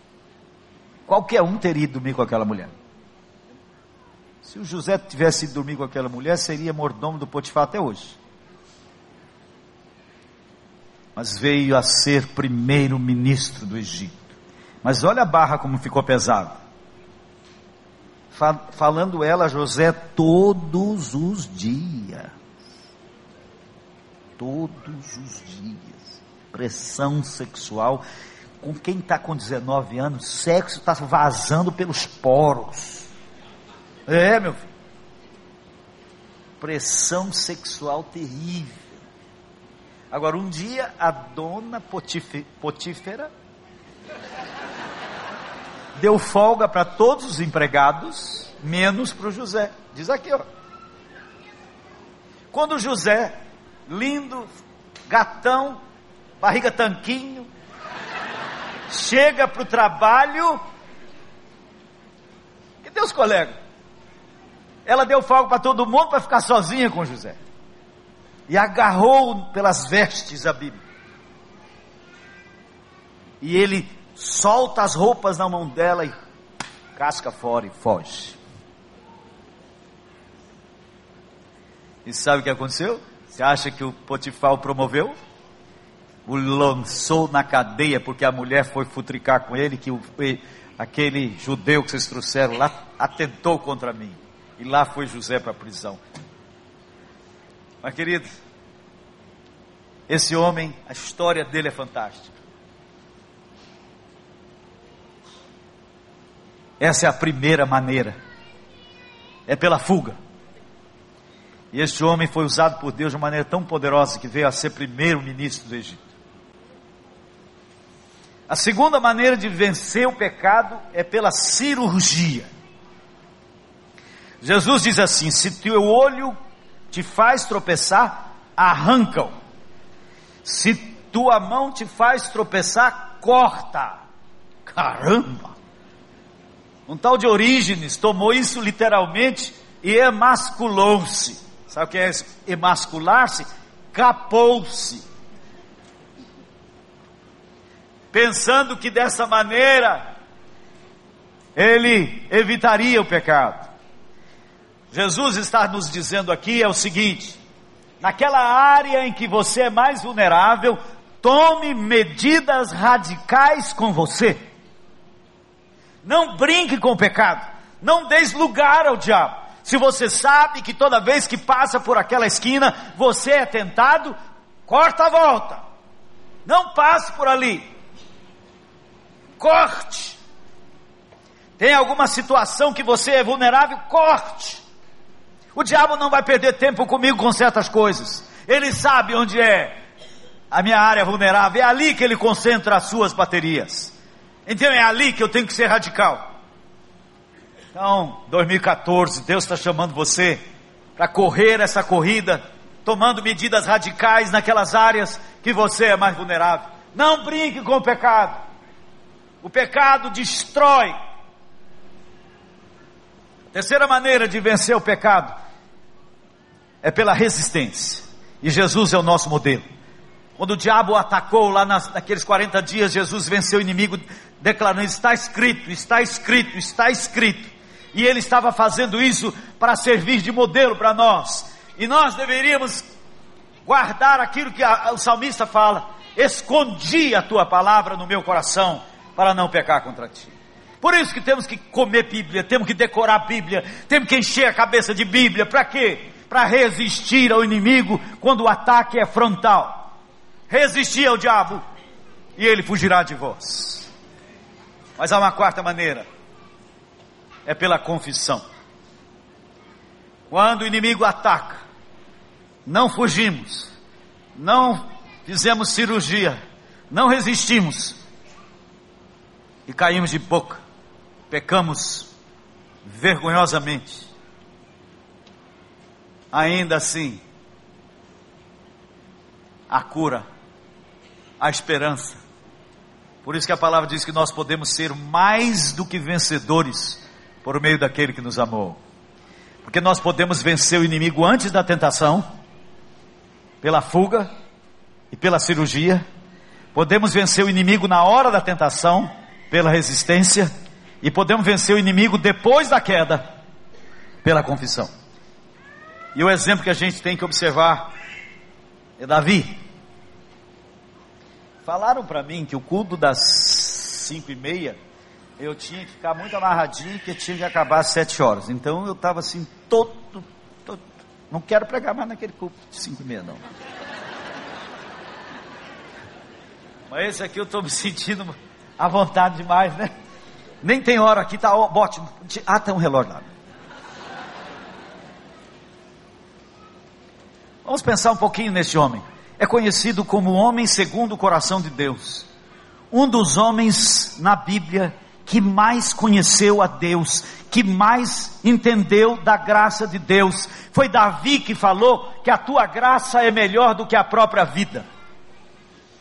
Qualquer um teria ido dormir com aquela mulher. Se o José tivesse ido dormir com aquela mulher, seria mordomo do Potifar até hoje. Mas veio a ser primeiro ministro do Egito. Mas olha a barra como ficou pesada. Falando ela a José todos os dias. Todos os dias. Pressão sexual. Com quem está com 19 anos, sexo está vazando pelos poros é, meu filho. Pressão sexual terrível. Agora, um dia, a dona Potífera deu folga para todos os empregados, menos para o José. Diz aqui, ó. Quando José, lindo, gatão, barriga tanquinho, chega para o trabalho, cadê os colegas? Ela deu folga para todo mundo para ficar sozinha com José. E agarrou pelas vestes a Bíblia. E ele solta as roupas na mão dela e casca fora e foge. E sabe o que aconteceu? Você acha que o Potifar o promoveu? O lançou na cadeia porque a mulher foi futricar com ele, que o, aquele judeu que vocês trouxeram lá atentou contra mim. E lá foi José para a prisão. Mas querido, esse homem, a história dele é fantástica. Essa é a primeira maneira. É pela fuga. E este homem foi usado por Deus de uma maneira tão poderosa que veio a ser primeiro-ministro do Egito. A segunda maneira de vencer o pecado é pela cirurgia. Jesus diz assim: se teu olho te faz tropeçar, arranca-o. Se tua mão te faz tropeçar, corta. Caramba! Um tal de Orígenes tomou isso literalmente e emasculou-se. Sabe o que é emascular-se? Capou-se. Pensando que dessa maneira ele evitaria o pecado. Jesus está nos dizendo aqui é o seguinte: naquela área em que você é mais vulnerável, tome medidas radicais com você. Não brinque com o pecado, não dê lugar ao diabo. Se você sabe que toda vez que passa por aquela esquina você é tentado, corta a volta. Não passe por ali. Corte. Tem alguma situação que você é vulnerável? Corte. O diabo não vai perder tempo comigo com certas coisas. Ele sabe onde é a minha área vulnerável. É ali que ele concentra as suas baterias. Então é ali que eu tenho que ser radical. Então, 2014, Deus está chamando você para correr essa corrida, tomando medidas radicais naquelas áreas que você é mais vulnerável. Não brinque com o pecado. O pecado destrói Terceira maneira de vencer o pecado é pela resistência. E Jesus é o nosso modelo. Quando o diabo atacou lá nas, naqueles 40 dias, Jesus venceu o inimigo, declarando: Está escrito, está escrito, está escrito. E ele estava fazendo isso para servir de modelo para nós. E nós deveríamos guardar aquilo que a, o salmista fala: Escondi a tua palavra no meu coração para não pecar contra ti. Por isso que temos que comer Bíblia, temos que decorar a Bíblia, temos que encher a cabeça de Bíblia. Para quê? Para resistir ao inimigo quando o ataque é frontal. Resistir ao diabo e ele fugirá de vós. Mas há uma quarta maneira: é pela confissão. Quando o inimigo ataca, não fugimos, não fizemos cirurgia, não resistimos e caímos de boca pecamos vergonhosamente, ainda assim, a cura, a esperança. Por isso que a palavra diz que nós podemos ser mais do que vencedores por meio daquele que nos amou. Porque nós podemos vencer o inimigo antes da tentação, pela fuga e pela cirurgia. Podemos vencer o inimigo na hora da tentação, pela resistência e podemos vencer o inimigo depois da queda, pela confissão. E o exemplo que a gente tem que observar é Davi. Falaram para mim que o culto das cinco e meia eu tinha que ficar muito amarradinho que tinha que acabar às sete horas. Então eu estava assim todo, todo, não quero pregar mais naquele culto de cinco e meia não. Mas esse aqui eu estou me sentindo à vontade demais, né? Nem tem hora aqui, tá, ó, bote. Ah, tem um relógio lá. Vamos pensar um pouquinho nesse homem. É conhecido como homem segundo o coração de Deus. Um dos homens na Bíblia que mais conheceu a Deus, que mais entendeu da graça de Deus. Foi Davi que falou que a tua graça é melhor do que a própria vida.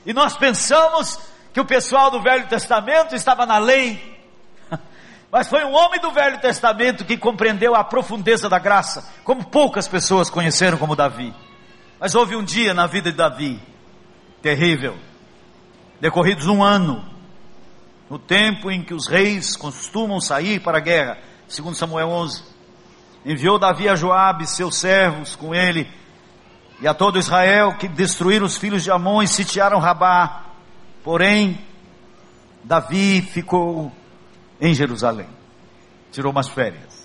E nós pensamos que o pessoal do Velho Testamento estava na lei, mas foi um homem do Velho Testamento que compreendeu a profundeza da graça, como poucas pessoas conheceram como Davi. Mas houve um dia na vida de Davi, terrível, decorridos um ano, no tempo em que os reis costumam sair para a guerra, segundo Samuel 11, enviou Davi a Joabe, seus servos, com ele, e a todo Israel, que destruíram os filhos de Amon e sitiaram Rabá. Porém, Davi ficou em Jerusalém. Tirou umas férias.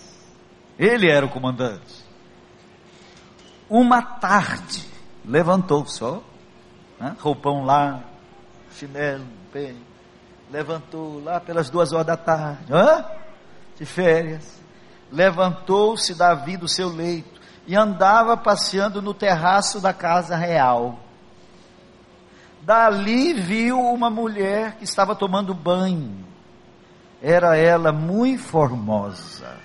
Ele era o comandante. Uma tarde, levantou só, né? roupão lá, chinelo, bem, levantou lá pelas duas horas da tarde. Hã? de férias, levantou-se Davi do seu leito e andava passeando no terraço da casa real. Dali viu uma mulher que estava tomando banho. Era ela muito formosa.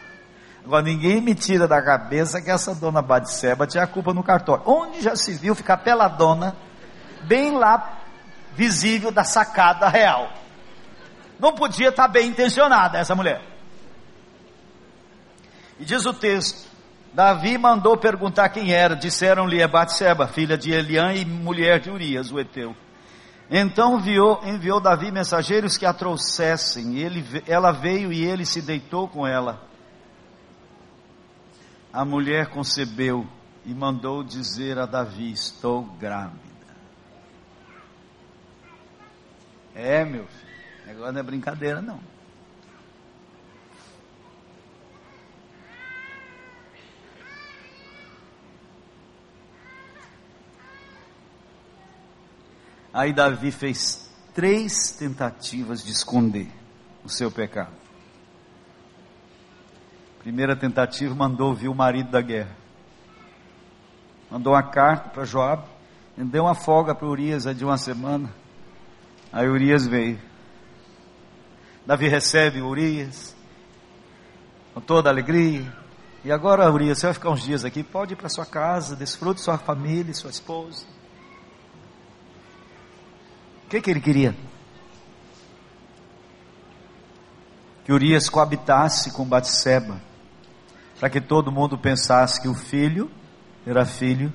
Agora ninguém me tira da cabeça que essa dona Batseba tinha culpa no cartório. Onde já se viu ficar peladona, bem lá visível da sacada real. Não podia estar bem intencionada essa mulher. E diz o texto: Davi mandou perguntar quem era. Disseram-lhe é Batseba, filha de Eliã e mulher de Urias, o Eteu. Então enviou, enviou Davi mensageiros que a trouxessem. Ele, ela veio e ele se deitou com ela. A mulher concebeu e mandou dizer a Davi: Estou grávida. É, meu filho, agora não é brincadeira, não. Aí Davi fez três tentativas de esconder o seu pecado. Primeira tentativa, mandou ouvir o marido da guerra. Mandou uma carta para Joab, deu uma folga para Urias de uma semana. Aí Urias veio. Davi recebe Urias com toda alegria. E agora, Urias, você vai ficar uns dias aqui, pode ir para sua casa, desfrute sua família, sua esposa. O que, que ele queria? Que Urias coabitasse com Batseba, para que todo mundo pensasse que o filho era filho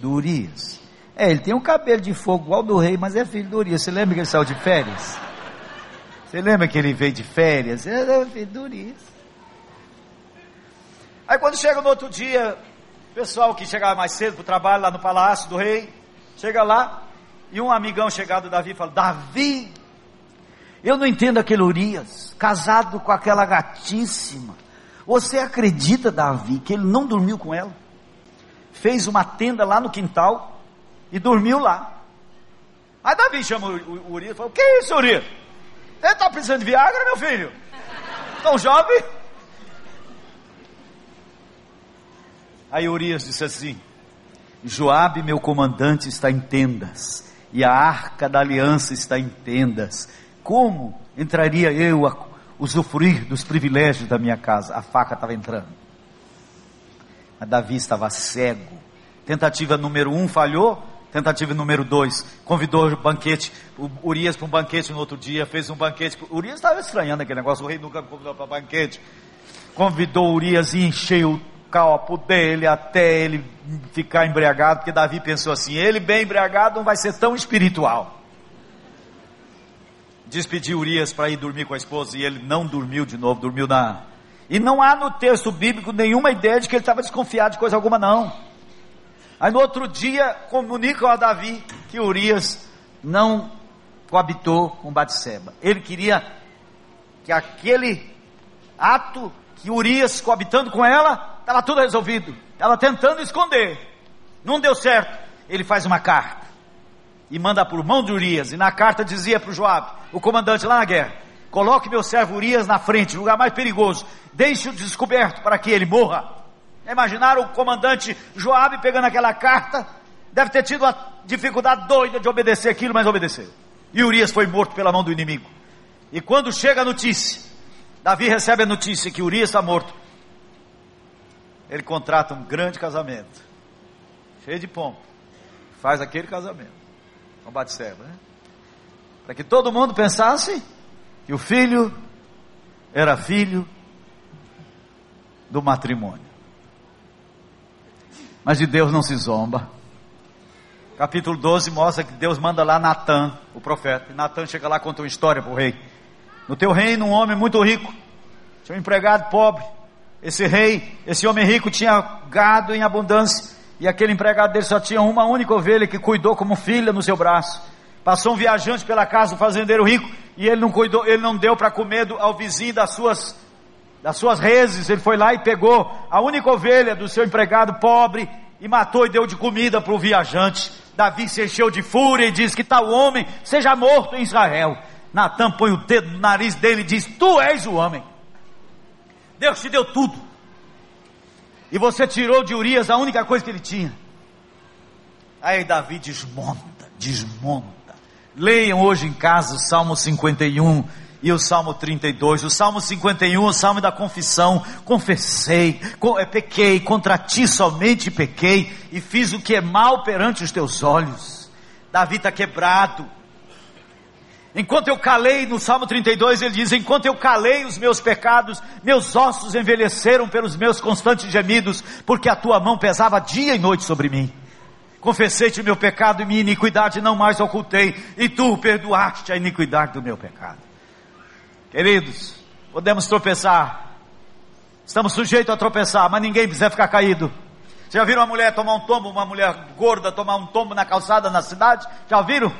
do Urias. É, ele tem um cabelo de fogo igual do rei, mas é filho do Urias. Você lembra que ele saiu de férias? Você lembra que ele veio de férias? Ele é filho do Urias. Aí quando chega no outro dia, pessoal que chegava mais cedo para o trabalho lá no palácio do rei, chega lá, e um amigão chegado Davi fala: Davi, eu não entendo aquele Urias, casado com aquela gatíssima. Você acredita, Davi, que ele não dormiu com ela? Fez uma tenda lá no quintal e dormiu lá. Aí Davi chama o Urias e fala: O que é isso, Urias? Você está precisando de Viagra, meu filho? Tão jovem? Aí Urias disse assim: Joabe, meu comandante, está em tendas e a arca da aliança está em tendas. Como entraria eu a usufruir dos privilégios da minha casa? A faca estava entrando. Mas Davi estava cego. Tentativa número um falhou. Tentativa número dois, convidou o banquete, o Urias para um banquete no outro dia, fez um banquete. O Urias estava estranhando aquele negócio, o rei nunca me convidou para banquete. Convidou Urias e encheu copo dele até ele ficar embriagado, porque Davi pensou assim: ele bem embriagado não vai ser tão espiritual. Despediu Urias para ir dormir com a esposa e ele não dormiu de novo, dormiu na. E não há no texto bíblico nenhuma ideia de que ele estava desconfiado de coisa alguma, não. Aí no outro dia comunicam a Davi que Urias não coabitou com Batseba. Ele queria que aquele ato que Urias coabitando com ela Estava tudo resolvido. Estava tentando esconder. Não deu certo. Ele faz uma carta e manda por mão de Urias. E na carta dizia para o Joab, o comandante lá na guerra: Coloque meu servo Urias na frente, lugar mais perigoso. Deixe-o descoberto para que ele morra. Imaginaram o comandante Joab pegando aquela carta? Deve ter tido uma dificuldade doida de obedecer aquilo, mas obedeceu. E Urias foi morto pela mão do inimigo. E quando chega a notícia, Davi recebe a notícia que Urias está morto ele contrata um grande casamento, cheio de pompa, faz aquele casamento com Batseba, né? Para que todo mundo pensasse que o filho era filho do matrimônio. Mas de Deus não se zomba. Capítulo 12 mostra que Deus manda lá Natan, o profeta. E Natan chega lá e conta uma história para o rei. No teu reino, um homem muito rico, tinha um empregado pobre, esse rei, esse homem rico tinha gado em abundância e aquele empregado dele só tinha uma única ovelha que cuidou como filha no seu braço. Passou um viajante pela casa do fazendeiro rico e ele não cuidou, ele não deu para comer ao vizinho das suas das suas reses. Ele foi lá e pegou a única ovelha do seu empregado pobre e matou e deu de comida para o viajante. Davi se encheu de fúria e disse que tal homem seja morto em Israel. Natan põe o dedo no nariz dele e diz: Tu és o homem. Deus te deu tudo. E você tirou de Urias a única coisa que ele tinha. Aí Davi desmonta, desmonta. Leiam hoje em casa o Salmo 51 e o Salmo 32. O Salmo 51, o Salmo da confissão. Confessei, é, pequei, contra ti somente pequei e fiz o que é mal perante os teus olhos. Davi está quebrado. Enquanto eu calei, no Salmo 32 ele diz: Enquanto eu calei os meus pecados, meus ossos envelheceram pelos meus constantes gemidos, porque a tua mão pesava dia e noite sobre mim. Confessei-te o meu pecado e minha iniquidade não mais ocultei, e tu perdoaste a iniquidade do meu pecado. Queridos, podemos tropeçar, estamos sujeitos a tropeçar, mas ninguém precisa ficar caído. Já viram uma mulher tomar um tombo, uma mulher gorda tomar um tombo na calçada na cidade? Já viram?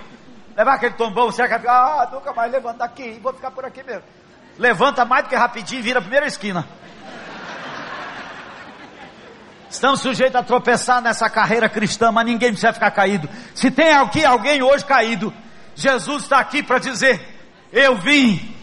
Levar aquele tombão, você vai ah, nunca mais levanta daqui, vou ficar por aqui mesmo. Levanta mais do que rapidinho e vira a primeira esquina. Estamos sujeitos a tropeçar nessa carreira cristã, mas ninguém precisa ficar caído. Se tem aqui alguém hoje caído, Jesus está aqui para dizer: Eu vim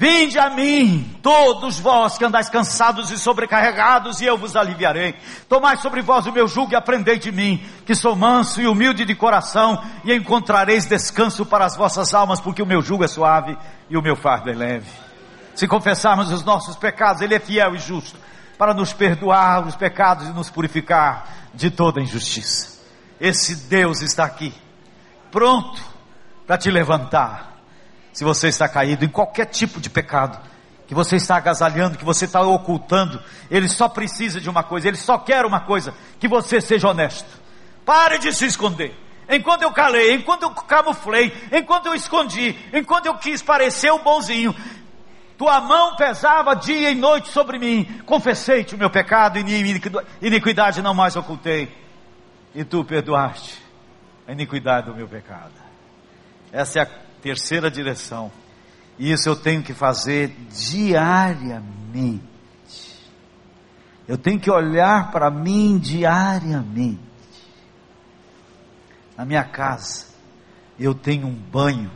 Vinde a mim, todos vós que andais cansados e sobrecarregados, e eu vos aliviarei. Tomai sobre vós o meu jugo e aprendei de mim, que sou manso e humilde de coração, e encontrareis descanso para as vossas almas, porque o meu jugo é suave e o meu fardo é leve. Se confessarmos os nossos pecados, Ele é fiel e justo para nos perdoar os pecados e nos purificar de toda injustiça. Esse Deus está aqui, pronto para te levantar se você está caído em qualquer tipo de pecado, que você está agasalhando, que você está ocultando, ele só precisa de uma coisa, ele só quer uma coisa, que você seja honesto. Pare de se esconder. Enquanto eu calei, enquanto eu camuflei, enquanto eu escondi, enquanto eu quis parecer o bonzinho, tua mão pesava dia e noite sobre mim. Confessei-te o meu pecado e iniquidade não mais ocultei. E tu perdoaste a iniquidade do meu pecado. Essa é a terceira direção. E isso eu tenho que fazer diariamente. Eu tenho que olhar para mim diariamente. Na minha casa, eu tenho um banho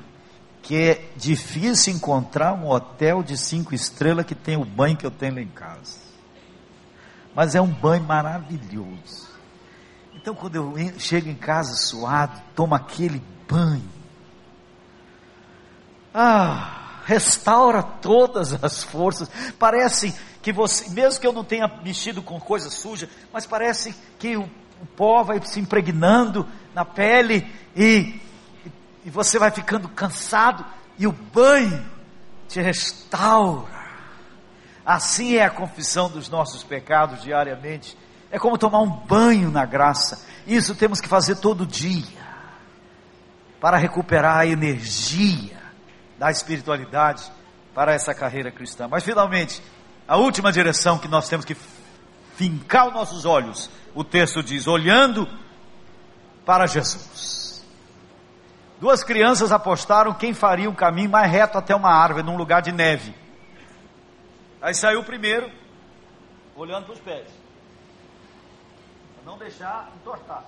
que é difícil encontrar um hotel de cinco estrelas que tem o banho que eu tenho lá em casa. Mas é um banho maravilhoso. Então, quando eu chego em casa suado, tomo aquele banho ah, restaura todas as forças. Parece que você, mesmo que eu não tenha mexido com coisa suja, mas parece que o, o pó vai se impregnando na pele e, e você vai ficando cansado e o banho te restaura. Assim é a confissão dos nossos pecados diariamente. É como tomar um banho na graça. Isso temos que fazer todo dia para recuperar a energia da espiritualidade para essa carreira cristã. Mas finalmente, a última direção que nós temos que fincar os nossos olhos, o texto diz: olhando para Jesus. Duas crianças apostaram quem faria o caminho mais reto até uma árvore, num lugar de neve. Aí saiu o primeiro, olhando para os pés, para não deixar entortar.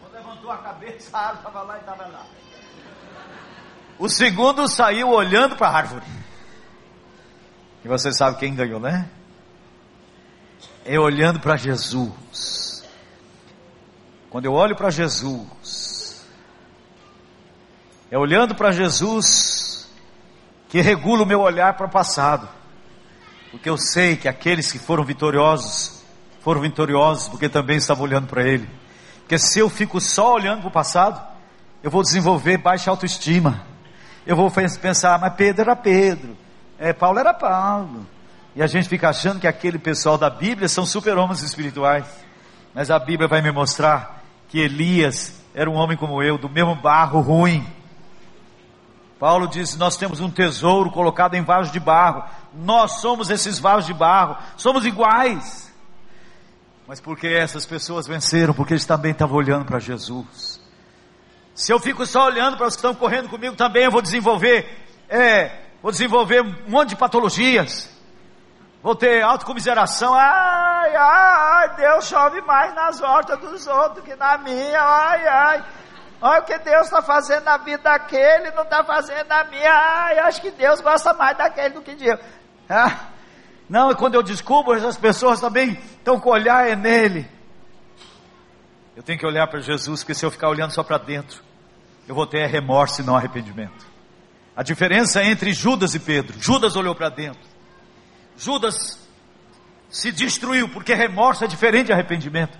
Quando levantou a cabeça, a árvore estava lá e estava lá. O segundo saiu olhando para a árvore. E você sabe quem ganhou, né? É olhando para Jesus. Quando eu olho para Jesus, é olhando para Jesus que regula o meu olhar para o passado. Porque eu sei que aqueles que foram vitoriosos, foram vitoriosos porque também estavam olhando para Ele. Porque se eu fico só olhando para o passado, eu vou desenvolver baixa autoestima eu vou pensar, mas Pedro era Pedro, é, Paulo era Paulo. E a gente fica achando que aquele pessoal da Bíblia são super-homens espirituais. Mas a Bíblia vai me mostrar que Elias era um homem como eu, do mesmo barro ruim. Paulo diz: Nós temos um tesouro colocado em vasos de barro. Nós somos esses vasos de barro. Somos iguais. Mas porque essas pessoas venceram? Porque eles também estavam olhando para Jesus. Se eu fico só olhando para os que estão correndo comigo também, eu vou desenvolver, é, vou desenvolver um monte de patologias. Vou ter autocomiseração. Ai, ai, Deus chove mais nas hortas dos outros que na minha. Ai, ai. Olha o que Deus está fazendo na vida daquele, não está fazendo na minha. Eu acho que Deus gosta mais daquele do que de eu. Ah, não, e quando eu descubro, as pessoas também estão com o olhar é nele. Eu tenho que olhar para Jesus, porque se eu ficar olhando só para dentro, eu vou ter remorso e não arrependimento. A diferença entre Judas e Pedro: Judas olhou para dentro, Judas se destruiu, porque remorso é diferente de arrependimento.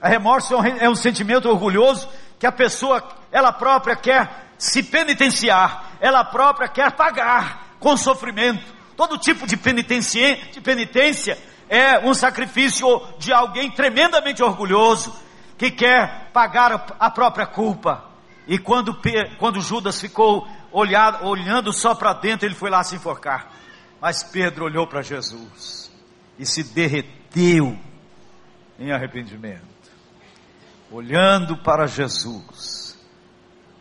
A remorso é um sentimento orgulhoso que a pessoa, ela própria quer se penitenciar, ela própria quer pagar com sofrimento. Todo tipo de penitência, de penitência é um sacrifício de alguém tremendamente orgulhoso, que quer pagar a própria culpa. E quando, quando Judas ficou olhado, olhando só para dentro, ele foi lá se enforcar. Mas Pedro olhou para Jesus e se derreteu em arrependimento olhando para Jesus,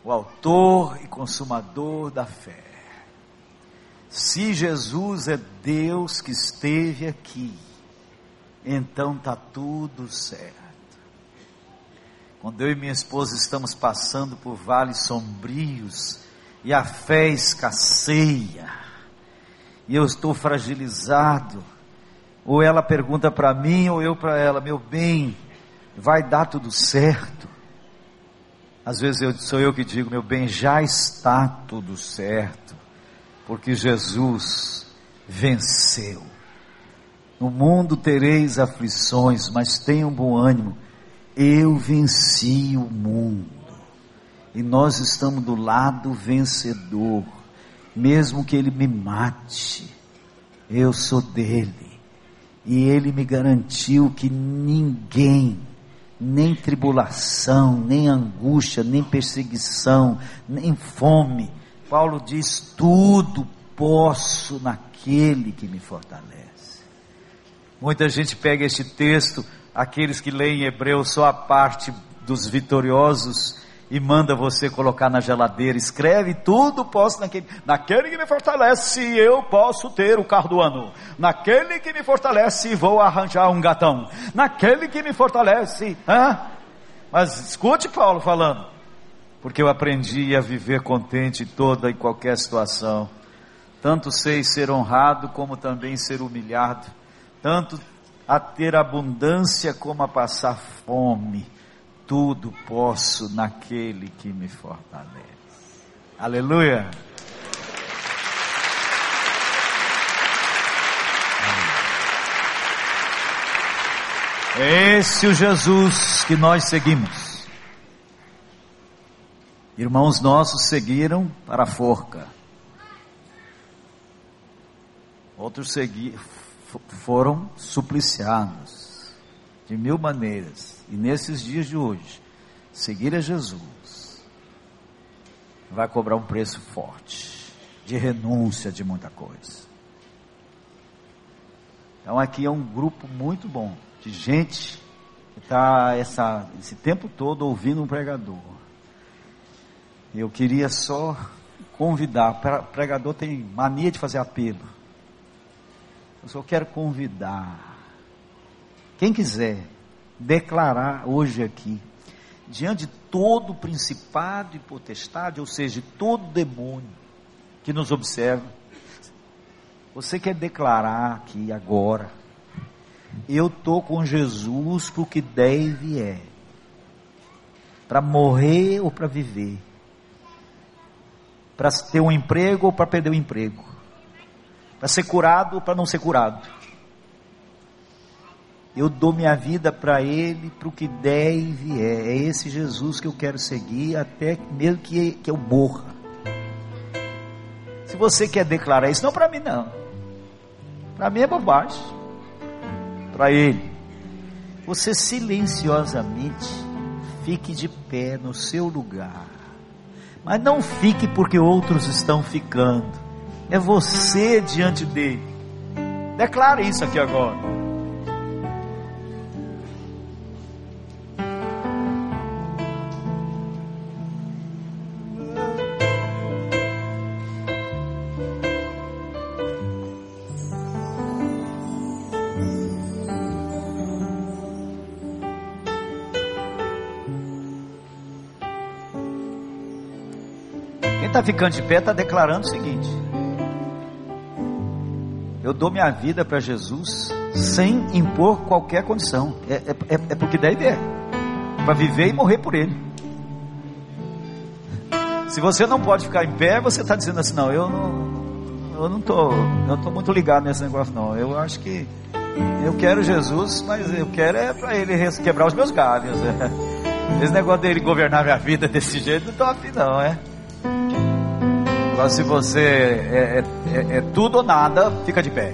o Autor e Consumador da fé. Se Jesus é Deus que esteve aqui, então está tudo certo. Quando eu e minha esposa estamos passando por vales sombrios e a fé escasseia, e eu estou fragilizado, ou ela pergunta para mim, ou eu para ela, meu bem, vai dar tudo certo. Às vezes eu, sou eu que digo, meu bem, já está tudo certo, porque Jesus venceu. No mundo tereis aflições, mas tenham bom ânimo. Eu venci o mundo. E nós estamos do lado vencedor. Mesmo que ele me mate, eu sou dele. E ele me garantiu que ninguém nem tribulação, nem angústia, nem perseguição, nem fome. Paulo diz: tudo posso naquele que me fortalece. Muita gente pega este texto, aqueles que leem Hebreu só a parte dos vitoriosos e manda você colocar na geladeira, escreve tudo posso naquele, naquele que me fortalece, eu posso ter o carro do ano, naquele que me fortalece, vou arranjar um gatão, naquele que me fortalece, hã? mas escute Paulo falando, porque eu aprendi a viver contente em toda e qualquer situação, tanto sei ser honrado como também ser humilhado, tanto a ter abundância como a passar fome, tudo posso naquele que me fortalece. Aleluia. É esse o Jesus que nós seguimos. Irmãos nossos seguiram para a forca. Outros segui, foram supliciados de mil maneiras. E nesses dias de hoje, seguir a Jesus vai cobrar um preço forte de renúncia de muita coisa. Então aqui é um grupo muito bom de gente que está esse tempo todo ouvindo um pregador. Eu queria só convidar, o pregador tem mania de fazer apelo. Eu só quero convidar. Quem quiser declarar hoje aqui, diante de todo principado e potestade, ou seja, de todo demônio que nos observa, você quer declarar aqui agora, eu estou com Jesus para o que deve é, para morrer ou para viver, para ter um emprego ou para perder o emprego, para ser curado ou para não ser curado eu dou minha vida para Ele, para o que der e vier. É esse Jesus que eu quero seguir, até mesmo que, que eu morra. Se você quer declarar isso, não para mim não. Para mim é bobagem. Para Ele. Você silenciosamente fique de pé no seu lugar. Mas não fique porque outros estão ficando é você diante dele. Declare isso aqui agora. Quem está ficando de pé está declarando o seguinte. Eu dou minha vida para Jesus sem impor qualquer condição. É, é, é, porque deve é. Para viver e morrer por Ele. Se você não pode ficar em pé, você está dizendo assim: Não, eu não. Eu não tô, eu tô muito ligado nesse negócio não. Eu acho que eu quero Jesus, mas eu quero é para ele quebrar os meus galhos. É. [LAUGHS] Esse negócio dele governar minha vida desse jeito, não estou afim não, é? Agora se você é, é, é, é tudo ou nada, fica de pé.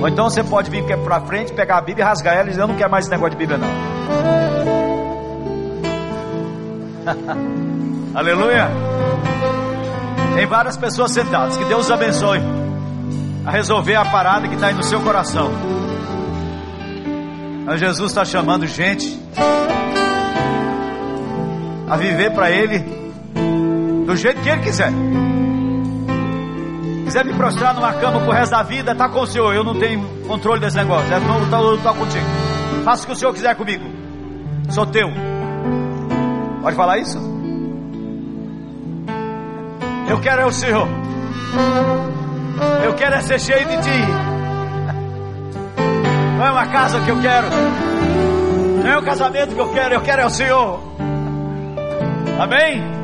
Ou então você pode vir para frente, pegar a Bíblia rasgar ela e dizer, eu não quero mais esse negócio de Bíblia não. [LAUGHS] Aleluia. Tem várias pessoas sentadas. Que Deus abençoe a resolver a parada que está aí no seu coração. Mas Jesus está chamando gente a viver para Ele do jeito que Ele quiser. Quiser me prostrar numa cama pro resto da vida, está com o Senhor. Eu não tenho controle desse negócio. Eu estou tá, contigo. Faça o que o Senhor quiser comigo. Sou teu. Pode falar isso? Eu quero é o Senhor. Eu quero é ser cheio de Ti. Não é uma casa que eu quero. Não é um casamento que eu quero. Eu quero é o Senhor. Amém?